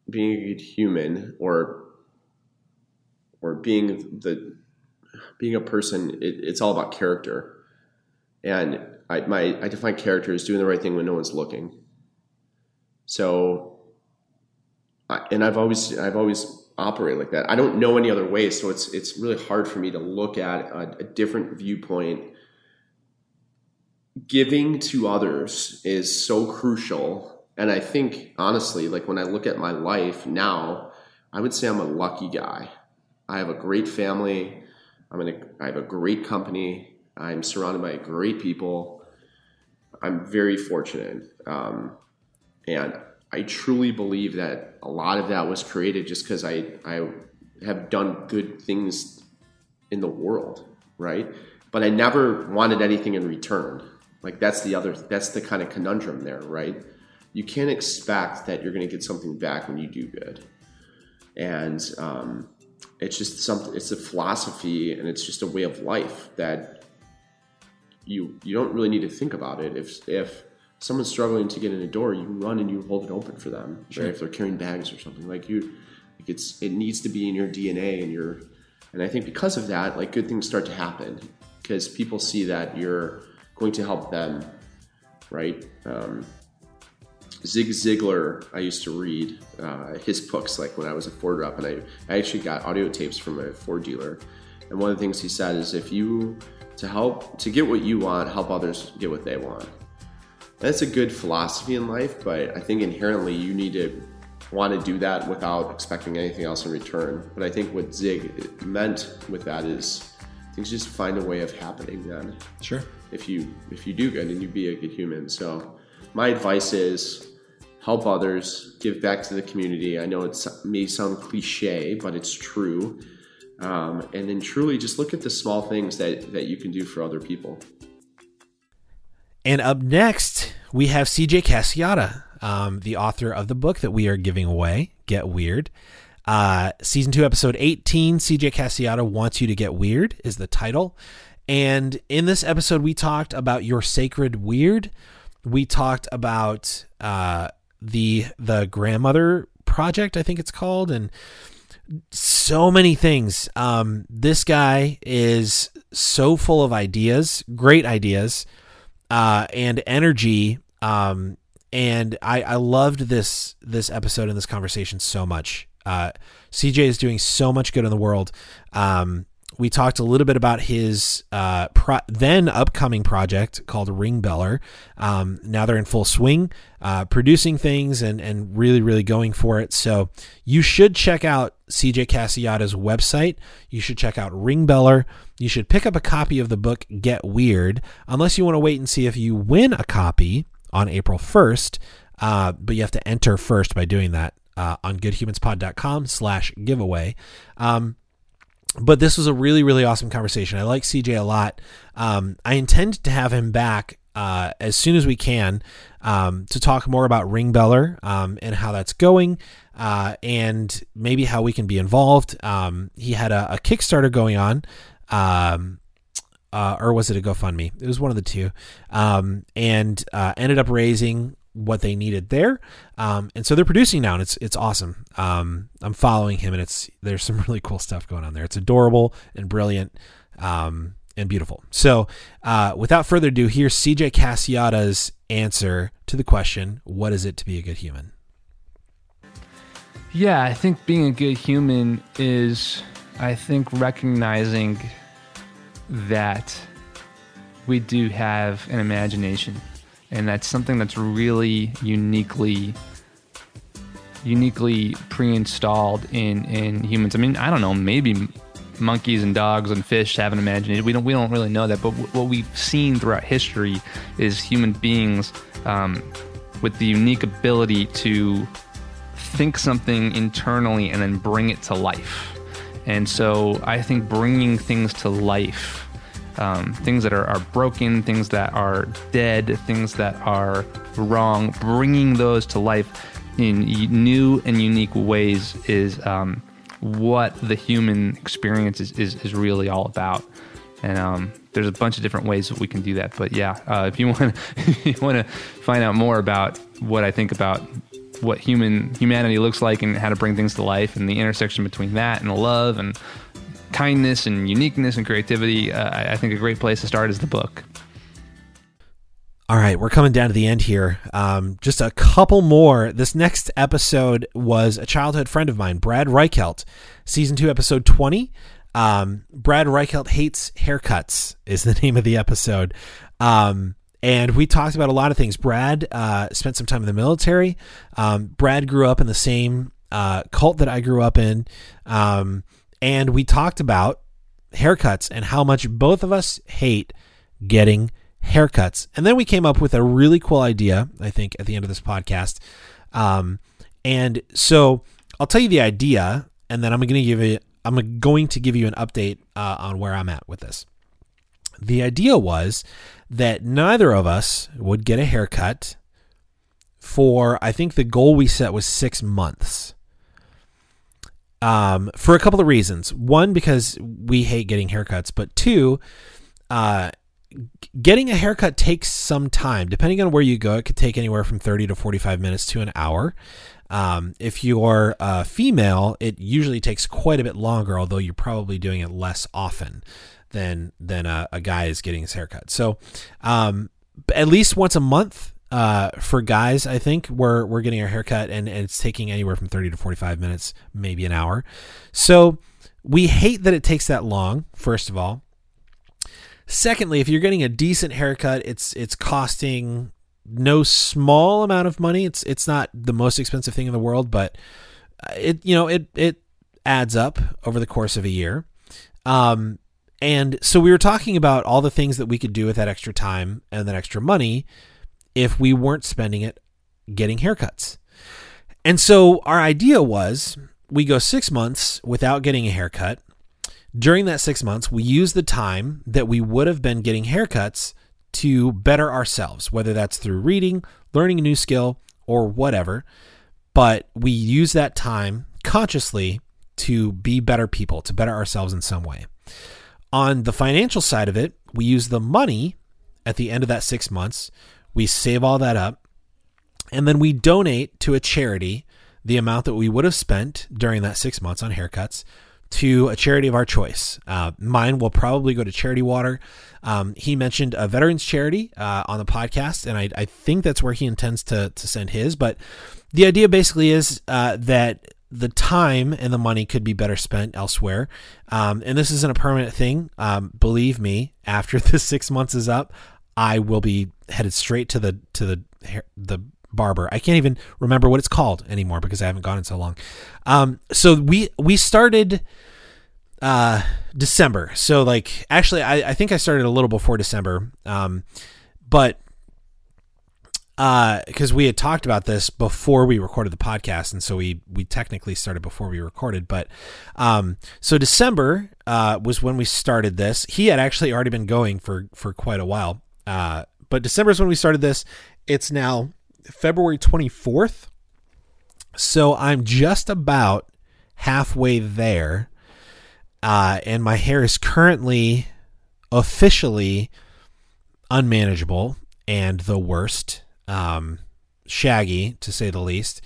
being a good human or or being the being a person it, it's all about character and I, my, I define character as doing the right thing when no one's looking. So, I, and I've always, I've always operated like that. I don't know any other way, so it's, it's really hard for me to look at a, a different viewpoint. Giving to others is so crucial, and I think honestly, like when I look at my life now, I would say I'm a lucky guy. I have a great family. I'm in a, I have a great company. I'm surrounded by great people. I'm very fortunate. Um, and I truly believe that a lot of that was created just because I, I have done good things in the world, right? But I never wanted anything in return. Like that's the other, that's the kind of conundrum there, right? You can't expect that you're going to get something back when you do good. And um, it's just something, it's a philosophy and it's just a way of life that you you don't really need to think about it. If if someone's struggling to get in a door, you run and you hold it open for them. Sure. Right? If they're carrying bags or something, like you, like it's it needs to be in your DNA and your, and I think because of that, like good things start to happen because people see that you're going to help them, right? Um, Zig Ziglar, I used to read uh, his books like when I was a Ford rep, and I, I actually got audio tapes from a Ford dealer. And one of the things he said is if you to help to get what you want, help others get what they want. That's a good philosophy in life, but I think inherently you need to want to do that without expecting anything else in return. But I think what Zig meant with that is things just find a way of happening then. Sure. If you if you do good and you be a good human. So my advice is help others, give back to the community. I know it may sound cliche, but it's true. Um, and then truly just look at the small things that, that you can do for other people. And up next, we have CJ Casciotta, um, the author of the book that we are giving away, Get Weird. Uh, season 2, episode 18, CJ Casciotta Wants You to Get Weird is the title. And in this episode, we talked about your sacred weird. We talked about uh, the the grandmother project, I think it's called, and so many things. Um, this guy is so full of ideas, great ideas, uh, and energy. Um, and I, I loved this this episode and this conversation so much. Uh, CJ is doing so much good in the world. Um, we talked a little bit about his uh, pro- then upcoming project called Ringbeller. Um, now they're in full swing, uh, producing things and, and really, really going for it. So you should check out CJ Casciotta's website. You should check out Ringbeller. You should pick up a copy of the book Get Weird, unless you want to wait and see if you win a copy on April 1st. Uh, but you have to enter first by doing that uh, on goodhumanspod.com slash giveaway. Um, but this was a really really awesome conversation. I like cj a lot. Um, i intend to have him back uh, as soon as we can um, to talk more about ringbeller um, and how that's going uh, and maybe how we can be involved. Um, he had a, a, kickstarter going on um, uh, or was it a gofundme? It was one of the two. Um, and uh, ended up raising what they needed there. Um, and so they're producing now, and it's it's awesome. Um, I'm following him, and it's there's some really cool stuff going on there. It's adorable and brilliant um, and beautiful. So uh, without further ado, here's CJ Casciotta's answer to the question: What is it to be a good human? Yeah, I think being a good human is, I think, recognizing that we do have an imagination and that's something that's really uniquely uniquely pre-installed in in humans. I mean, I don't know, maybe monkeys and dogs and fish have an imagination. We don't we don't really know that, but w- what we've seen throughout history is human beings um, with the unique ability to think something internally and then bring it to life. And so I think bringing things to life um, things that are, are broken, things that are dead, things that are wrong, bringing those to life in new and unique ways is um, what the human experience is, is, is, really all about. And um, there's a bunch of different ways that we can do that. But yeah, uh, if you want you want to find out more about what I think about what human humanity looks like and how to bring things to life and the intersection between that and love and kindness and uniqueness and creativity, uh, I think a great place to start is the book. All right, we're coming down to the end here. Um, just a couple more. This next episode was a childhood friend of mine, Brad Reichelt, season two, episode 20. Um, Brad Reichelt hates haircuts, is the name of the episode. Um, and we talked about a lot of things. Brad uh, spent some time in the military. Um, Brad grew up in the same uh, cult that I grew up in. Um, and we talked about haircuts and how much both of us hate getting haircuts. And then we came up with a really cool idea, I think, at the end of this podcast. Um, and so I'll tell you the idea, and then I'm going to give you I'm going to give you an update uh, on where I'm at with this. The idea was that neither of us would get a haircut for I think the goal we set was six months um, for a couple of reasons. One, because we hate getting haircuts, but two, uh, getting a haircut takes some time. Depending on where you go, it could take anywhere from 30 to 45 minutes to an hour. Um, if you're a female, it usually takes quite a bit longer, although you're probably doing it less often than than a, a guy is getting his haircut. So, um, at least once a month uh, for guys, I think we're we're getting our haircut and, and it's taking anywhere from 30 to 45 minutes, maybe an hour. So we hate that it takes that long, first of all. Secondly, if you're getting a decent haircut, it's it's costing no small amount of money. It's it's not the most expensive thing in the world, but it you know it it adds up over the course of a year. Um, and so we were talking about all the things that we could do with that extra time and that extra money if we weren't spending it getting haircuts. And so our idea was we go six months without getting a haircut. during that six months, we use the time that we would have been getting haircuts to better ourselves, whether that's through reading, learning a new skill, or whatever. But we use that time consciously to be better people, to better ourselves in some way. On the financial side of it, we use the money at the end of that six months, we save all that up, and then we donate to a charity the amount that we would have spent during that six months on haircuts to a charity of our choice. Uh, mine will probably go to Charity Water. Um, he mentioned a veterans charity uh, on the podcast, and I, I, think that's where he intends to, to send his. But the idea basically is uh, that the time and the money could be better spent elsewhere. Um, and this isn't a permanent thing. Um, believe me, after the six months is up, I will be headed straight to the to the the barber. I can't even remember what it's called anymore because I haven't gone in so long. Um, so we we started uh December. So like actually I, I think I started a little before December. Um, but because uh, we had talked about this before we recorded the podcast, and so we we technically started before we recorded. But um, so December uh, was when we started this. He had actually already been going for for quite a while. Uh, but December is when we started this. It's now February twenty fourth, so I'm just about halfway there, uh, and my hair is currently officially unmanageable and the worst um, shaggy, to say the least,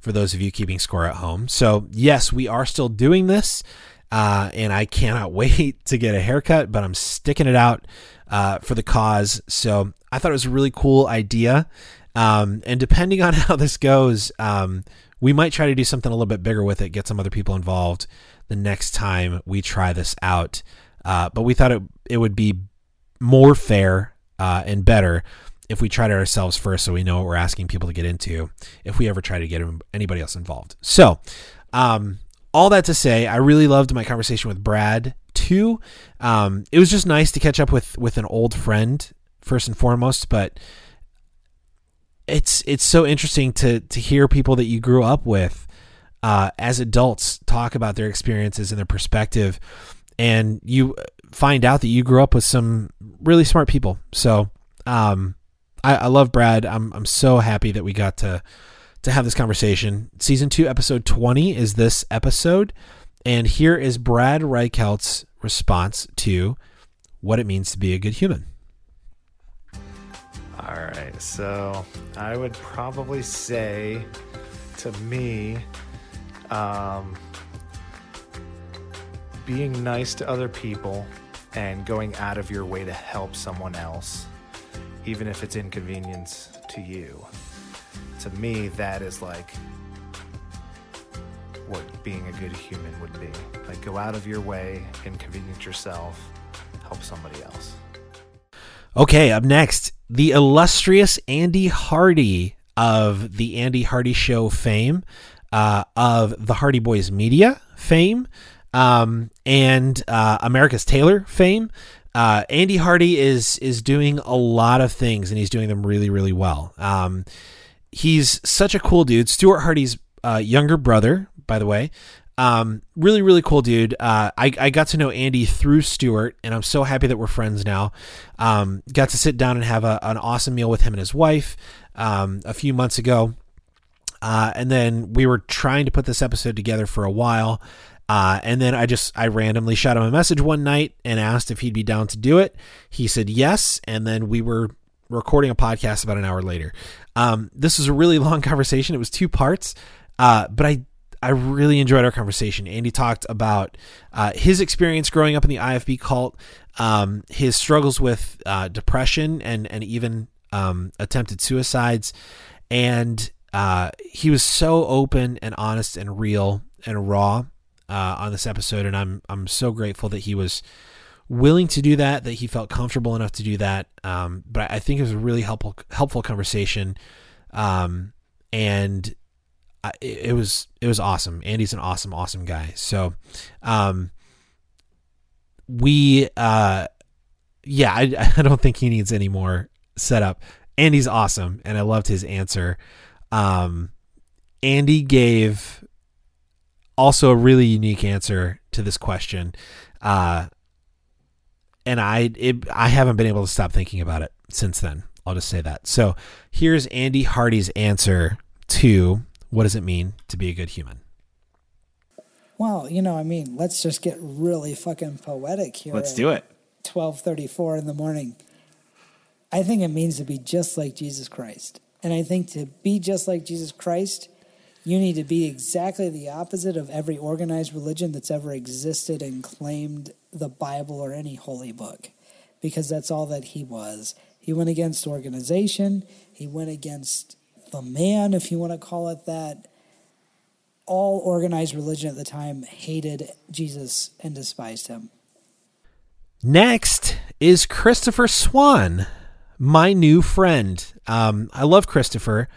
for those of you keeping score at home. So, yes, we are still doing this, uh, and I cannot wait to get a haircut, but I'm sticking it out uh, for the cause. So, I thought it was a really cool idea. Um, and depending on how this goes, um, we might try to do something a little bit bigger with it, get some other people involved the next time we try this out. Uh, but we thought it, it would be more fair uh, and better if we tried it ourselves first so we know what we're asking people to get into if we ever try to get anybody else involved. So, um, all that to say, I really loved my conversation with Brad too. Um, it was just nice to catch up with with an old friend first and foremost, but it's it's so interesting to to hear people that you grew up with uh, as adults talk about their experiences and their perspective, and you find out that you grew up with some really smart people. So, um, I, I love Brad. I'm I'm so happy that we got to to have this conversation. Season two, episode twenty is this episode, and here is Brad Reichelt's response to what it means to be a good human. All right, so I would probably say to me, um, being nice to other people and going out of your way to help someone else even if it's inconvenience to you. To me, that is like being a good human would be. Like, go out of your way, inconvenience yourself, help somebody else. Okay, up next, the illustrious Andy Hardy of the Andy Hardy Show fame, uh, of the Hardy Boys Media fame, um, and uh, America's Taylor fame uh, Andy Hardy is is doing a lot of things, and he's doing them really, really well. Um, he's such a cool dude. Stuart Hardy's uh, younger brother, by the way. Um, really, really cool dude. Uh, I, I got to know Andy through Stuart, and I'm so happy that we're friends now. Um, got to sit down and have a, an awesome meal with him and his wife um, a few months ago. Uh, and then we were trying to put this episode together for a while. Uh, and then I just I randomly shot him a message one night and asked if he'd be down to do it. He said yes, and then we were recording a podcast about an hour later. Um, this was a really long conversation. It was two parts, uh, but I I really enjoyed our conversation. Andy talked about uh, his experience growing up in the IFB cult, um, his struggles with uh, depression and and even um, attempted suicides, and uh, he was so open and honest and real and raw uh, on this episode, and I'm I'm so grateful that he was willing to do that, that he felt comfortable enough to do that. Um, but I think it was a really helpful helpful conversation, um, and It was it was awesome. Andy's an awesome awesome guy. So, um, we uh, yeah, I, I don't think he needs any more setup. Andy's awesome, and I loved his answer. Um, Andy gave also a really unique answer to this question. Uh, and I it, I haven't been able to stop thinking about it since then. I'll just say that. So here's Andy Hardy's answer to what does it mean to be a good human. Well, you know, I mean, let's just get really fucking poetic here. Let's do it. 12:34 in the morning. I think it means to be just like Jesus Christ. And I think to be just like Jesus Christ, you need to be exactly the opposite of every organized religion that's ever existed and claimed the Bible or any holy book because that's all that he was. He went against organization, he went against the man, if you want to call it that. All organized religion at the time hated Jesus and despised him. Next is Christopher Swan, my new friend. Um, I love Christopher.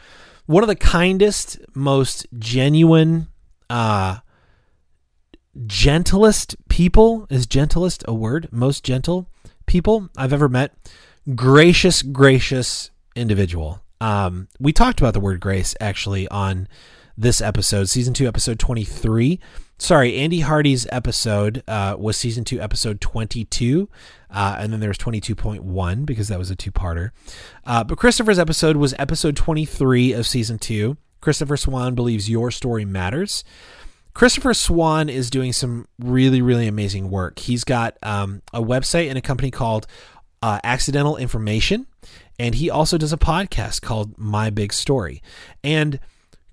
One of the kindest, most genuine, uh, gentlest people is gentlest a word? Most gentle people I've ever met. Gracious, gracious individual. Um, we talked about the word grace actually on this episode, season two, episode 23. Sorry, Andy Hardy's episode uh, was season two, episode 22. Uh, and then there was 22.1 because that was a two parter. Uh, but Christopher's episode was episode 23 of season two. Christopher Swan believes your story matters. Christopher Swan is doing some really, really amazing work. He's got um, a website and a company called uh, Accidental Information, and he also does a podcast called My Big Story. And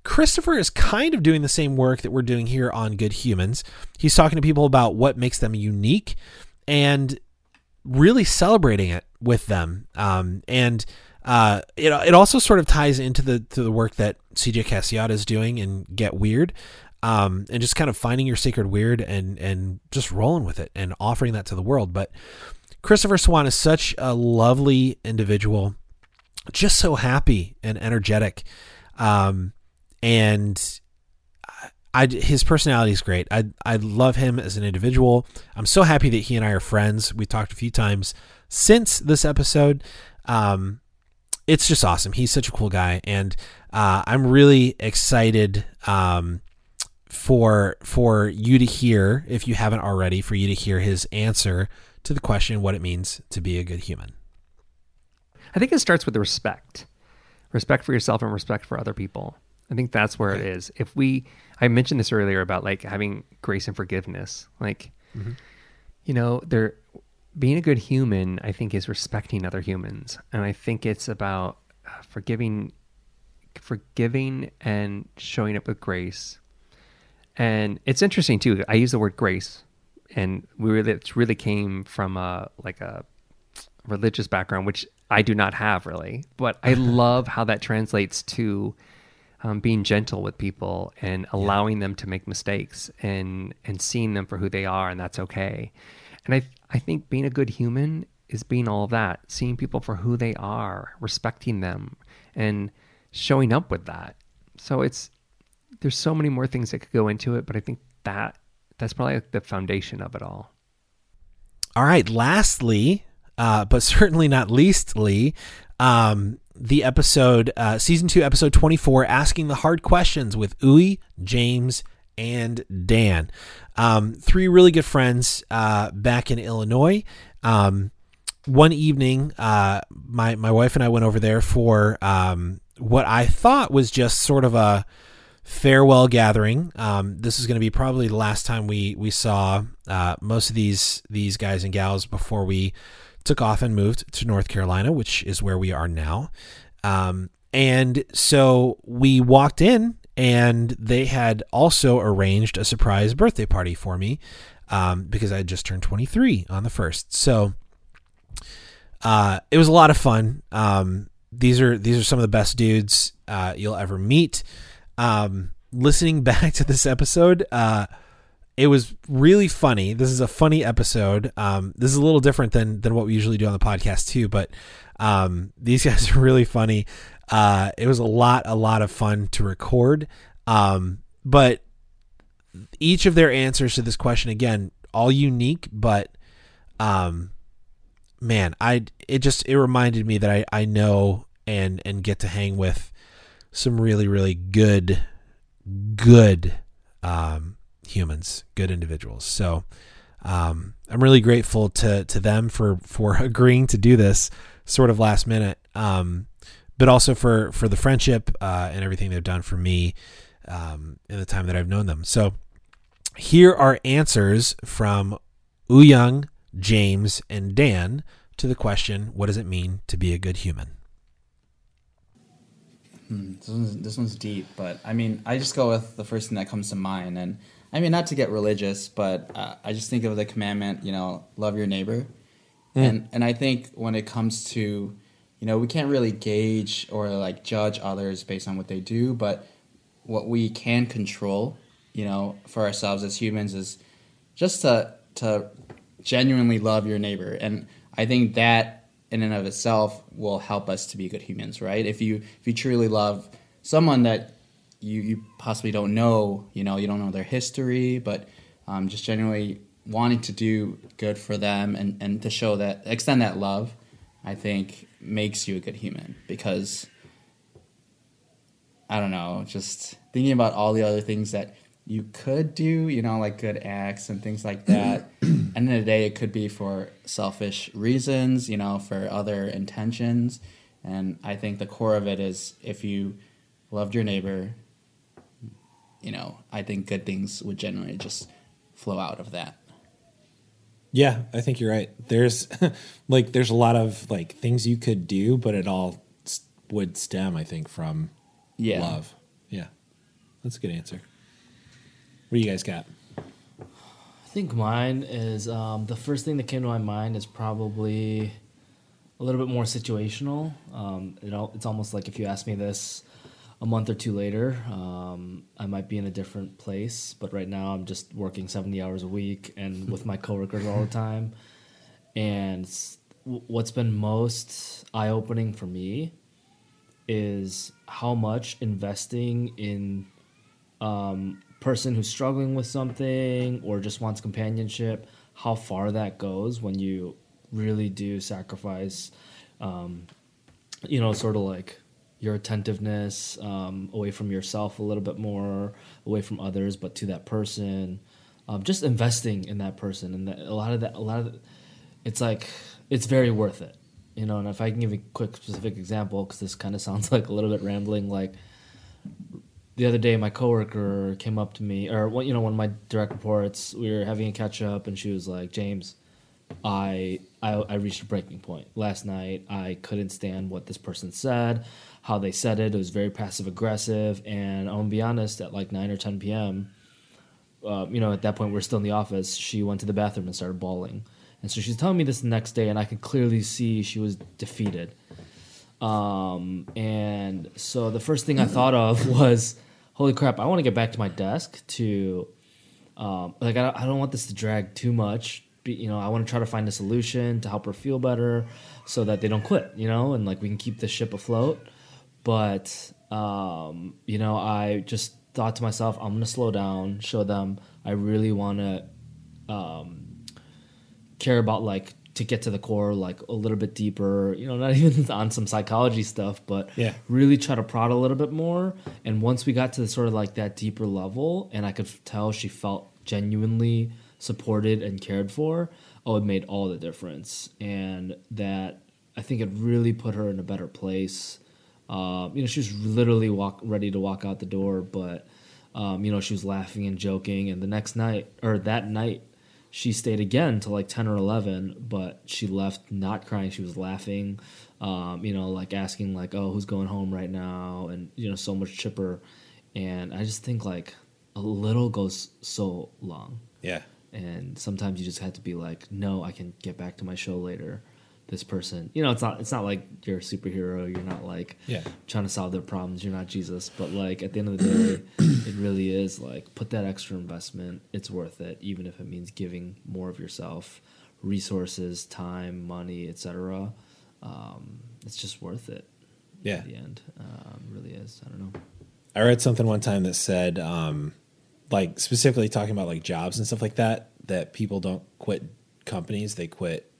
Christopher is kind of doing the same work that we're doing here on Good Humans. He's talking to people about what makes them unique and really celebrating it with them. Um, and uh, it, it also sort of ties into the to the work that CJ Casciotta is doing and Get Weird um, and just kind of finding your sacred weird and and just rolling with it and offering that to the world. But Christopher Swan is such a lovely individual, just so happy and energetic, um, and I, his personality is great. I I love him as an individual. I'm so happy that he and I are friends. We talked a few times since this episode. Um, it's just awesome. He's such a cool guy, and uh, I'm really excited um, for for you to hear, if you haven't already, for you to hear his answer to the question what it means to be a good human. I think it starts with respect. Respect for yourself and respect for other people. I think that's where it is. If we I mentioned this earlier about like having grace and forgiveness. Like mm-hmm. you know, there being a good human, I think is respecting other humans. And I think it's about uh, forgiving forgiving and showing up with grace and it's interesting too. I use the word grace, and we really it really came from a like a religious background, which I do not have really. But I love how that translates to um, being gentle with people and allowing them to make mistakes and and seeing them for who they are, and that's okay. And I I think being a good human is being all of that, seeing people for who they are, respecting them, and showing up with that. So it's there's so many more things that could go into it, but I think that that's probably the foundation of it all. All right. Lastly, uh, but certainly not leastly, um, the episode, uh, season two, episode 24, asking the hard questions with Uwe, James, and Dan. Um, three really good friends uh, back in Illinois. Um, one evening, uh, my my wife and I went over there for um, what I thought was just sort of a farewell gathering. Um, this is going to be probably the last time we we saw uh, most of these these guys and gals before we took off and moved to North Carolina, which is where we are now. Um, and so we walked in, and they had also arranged a surprise birthday party for me um, because I had just turned 23 on the first. So uh, it was a lot of fun. Um, these are these are some of the best dudes uh, you'll ever meet um, listening back to this episode, uh, it was really funny. This is a funny episode. Um, this is a little different than than what we usually do on the podcast too, but um, these guys are really funny. Uh, it was a lot, a lot of fun to record. Um, but each of their answers to this question, again, all unique, but um, man, I it just it reminded me that I I know and and get to hang with some really, really good, good um, humans, good individuals. So um, I'm really grateful to to them for for agreeing to do this sort of last minute, um, but also for for the friendship uh, and everything they've done for me um, in the time that I've known them. So here are answers from Young, James, and Dan to the question: What does it mean to be a good human? Hmm, this, one's, this one's deep, but I mean, I just go with the first thing that comes to mind, and I mean, not to get religious, but uh, I just think of the commandment, you know, love your neighbor, mm. and and I think when it comes to, you know, we can't really gauge or like judge others based on what they do, but what we can control, you know, for ourselves as humans is just to to genuinely love your neighbor, and I think that in and of itself will help us to be good humans, right? If you if you truly love someone that you you possibly don't know, you know, you don't know their history, but um, just genuinely wanting to do good for them and, and to show that extend that love, I think makes you a good human because I don't know, just thinking about all the other things that you could do, you know, like good acts and things like that. End of the day, it could be for selfish reasons, you know, for other intentions. And I think the core of it is if you loved your neighbor, you know, I think good things would generally just flow out of that. Yeah, I think you're right. There's like there's a lot of like things you could do, but it all would stem, I think, from yeah. love. Yeah, that's a good answer. What do you guys got? I think mine is um, the first thing that came to my mind is probably a little bit more situational. Um, it all, it's almost like if you ask me this a month or two later, um, I might be in a different place. But right now, I'm just working 70 hours a week and with my coworkers all the time. And what's been most eye opening for me is how much investing in um, person who's struggling with something or just wants companionship, how far that goes when you really do sacrifice, um, you know, sort of like your attentiveness um, away from yourself a little bit more, away from others, but to that person. Um, just investing in that person, and that, a lot of that, a lot of, it's like it's very worth it, you know. And if I can give a quick specific example, because this kind of sounds like a little bit rambling, like the other day my coworker came up to me or you know one of my direct reports we were having a catch up and she was like james I, I i reached a breaking point. Last night i couldn't stand what this person said how they said it. It was very passive aggressive and i'm gonna be honest at like 9 or 10 p.m uh, you know at that point we're still in the office she went to the bathroom and started bawling. And so she's telling me this the next day and i could clearly see she was defeated. Um, and so the first thing I thought of was, holy crap, I want to get back to my desk to, um, like, I, I don't want this to drag too much. You know, I want to try to find a solution to help her feel better so that they don't quit, you know, and like we can keep the ship afloat. But, um, you know, I just thought to myself, I'm going to slow down, show them I really want to um, care about like to get to the core like a little bit deeper you know not even on some psychology stuff but yeah. really try to prod a little bit more. And once we got to the sort of like that deeper level and i could tell she felt genuinely supported and cared for oh it made all the difference. And that i think it really put her in a better place. Uh, you know she was literally walk ready to walk out the door but um, you know she was laughing and joking. And the next night or that night she stayed again till like 10 or 11 but she left not crying she was laughing um, you know like asking like oh who's going home right now? and you know so much chipper. And i just think like a little goes so long. Yeah. And sometimes you just have to be like no i can get back to my show later this person. You know it's not it's not like you're a superhero you're not like yeah. trying to solve their problems you're not jesus but like at the end of the day it really is like put that extra investment it's worth it even if it means giving more of yourself resources time money etc um, it's just worth it. Yeah. At the end. Um, really is. I don't know. I read something one time that said um, like specifically talking about like jobs and stuff like that that people don't quit companies they quit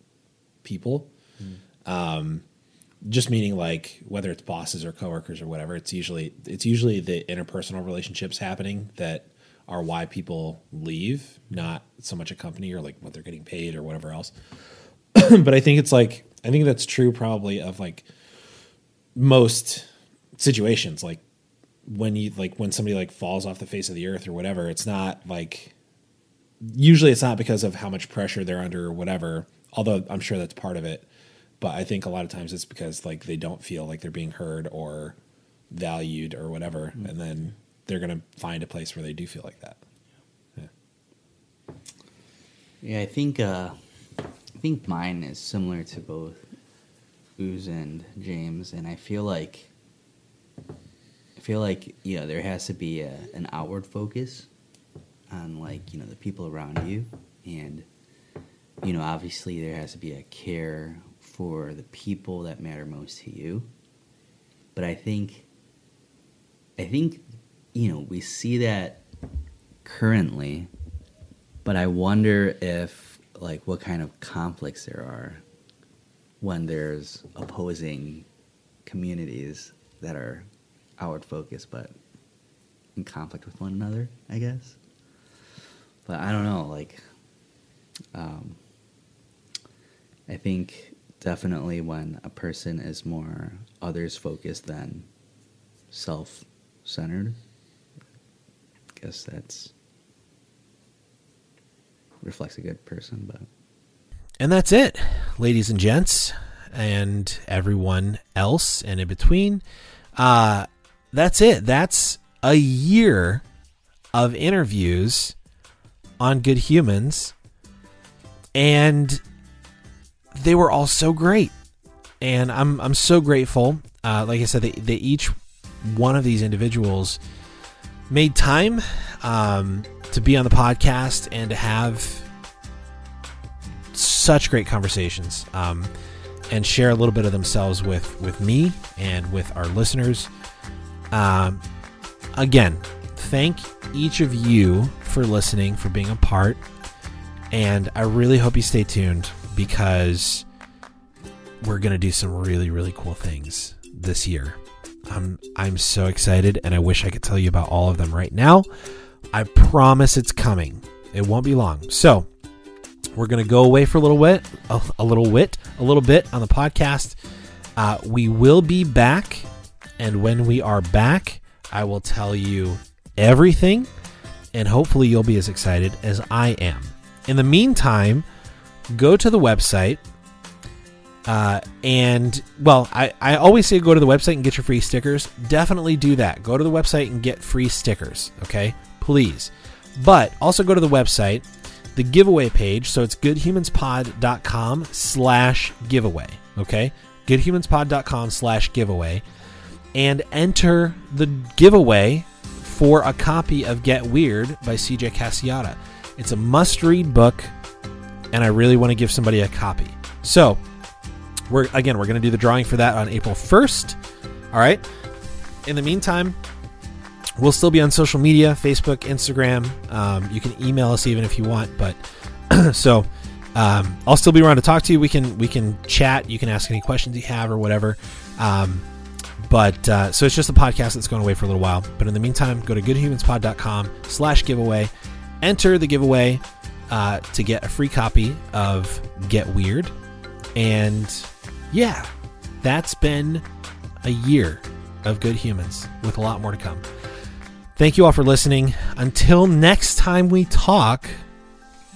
people Mm. Um, just meaning like whether it's bosses or coworkers or whatever, it's usually it's usually the interpersonal relationships happening that are why people leave, not so much a company or like what they're getting paid or whatever else. but I think it's like I think that's true probably of like most situations like when you like when somebody like falls off the face of the earth or whatever it's not like usually it's not because of how much pressure they're under or whatever although i'm sure that's part of it but i think a lot of times it's because like they don't feel like they're being heard or valued or whatever mm-hmm. and then they're going to find a place where they do feel like that yeah, yeah i think uh i think mine is similar to both Ooze and James, and I feel like I feel like you know there has to be a, an outward focus on like you know the people around you, and you know obviously there has to be a care for the people that matter most to you. But I think I think you know we see that currently, but I wonder if like what kind of conflicts there are when there's opposing communities that are outward focused but in conflict with one another, I guess. But I don't know, like, um, I think definitely when a person is more others focused than self centered, I guess that's reflects a good person, but and that's it, ladies and gents, and everyone else and in between. Uh, that's it. That's a year of interviews on Good Humans, and they were all so great. And I'm I'm so grateful. Uh, like I said, they each one of these individuals made time um, to be on the podcast and to have such great conversations um, and share a little bit of themselves with with me and with our listeners. Um, again, thank each of you for listening, for being a part, and I really hope you stay tuned because we're gonna do some really really cool things this year. I'm I'm so excited, and I wish I could tell you about all of them right now. I promise it's coming. It won't be long. So we're going to go away for a little bit, a, a, little wit, a little bit on the podcast. Uh, we will be back, and when we are back, I will tell you everything, and hopefully you'll be as excited as I am. In the meantime, go to the website. Uh, and well, I, I always say go to the website and get your free stickers. Definitely do that. Go to the website and get free stickers. Okay, please. But also go to the website the giveaway page. So it's goodhumanspod.com slash giveaway. Okay. Goodhumanspod.com slash giveaway. And enter the giveaway for a copy of Get Weird by CJ Casciotta. It's a must read book, and I really want to give somebody a copy. So, we're again, we're going to do the drawing for that on April 1st. All right. In the meantime, We'll still be on social media Facebook, Instagram. Um, you can email us even if you want. But so um, I'll still be around to talk to you. We can we can chat. You can ask any questions you have or whatever. Um, but uh, so it's just a podcast that's going away for a little while. But in the meantime, go to goodhumanspod.com slash giveaway. Enter the giveaway uh, to get a free copy of Get Weird. And yeah, that's been a year of Good Humans with a lot more to come. Thank you all for listening. Until next time we talk,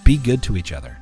be good to each other.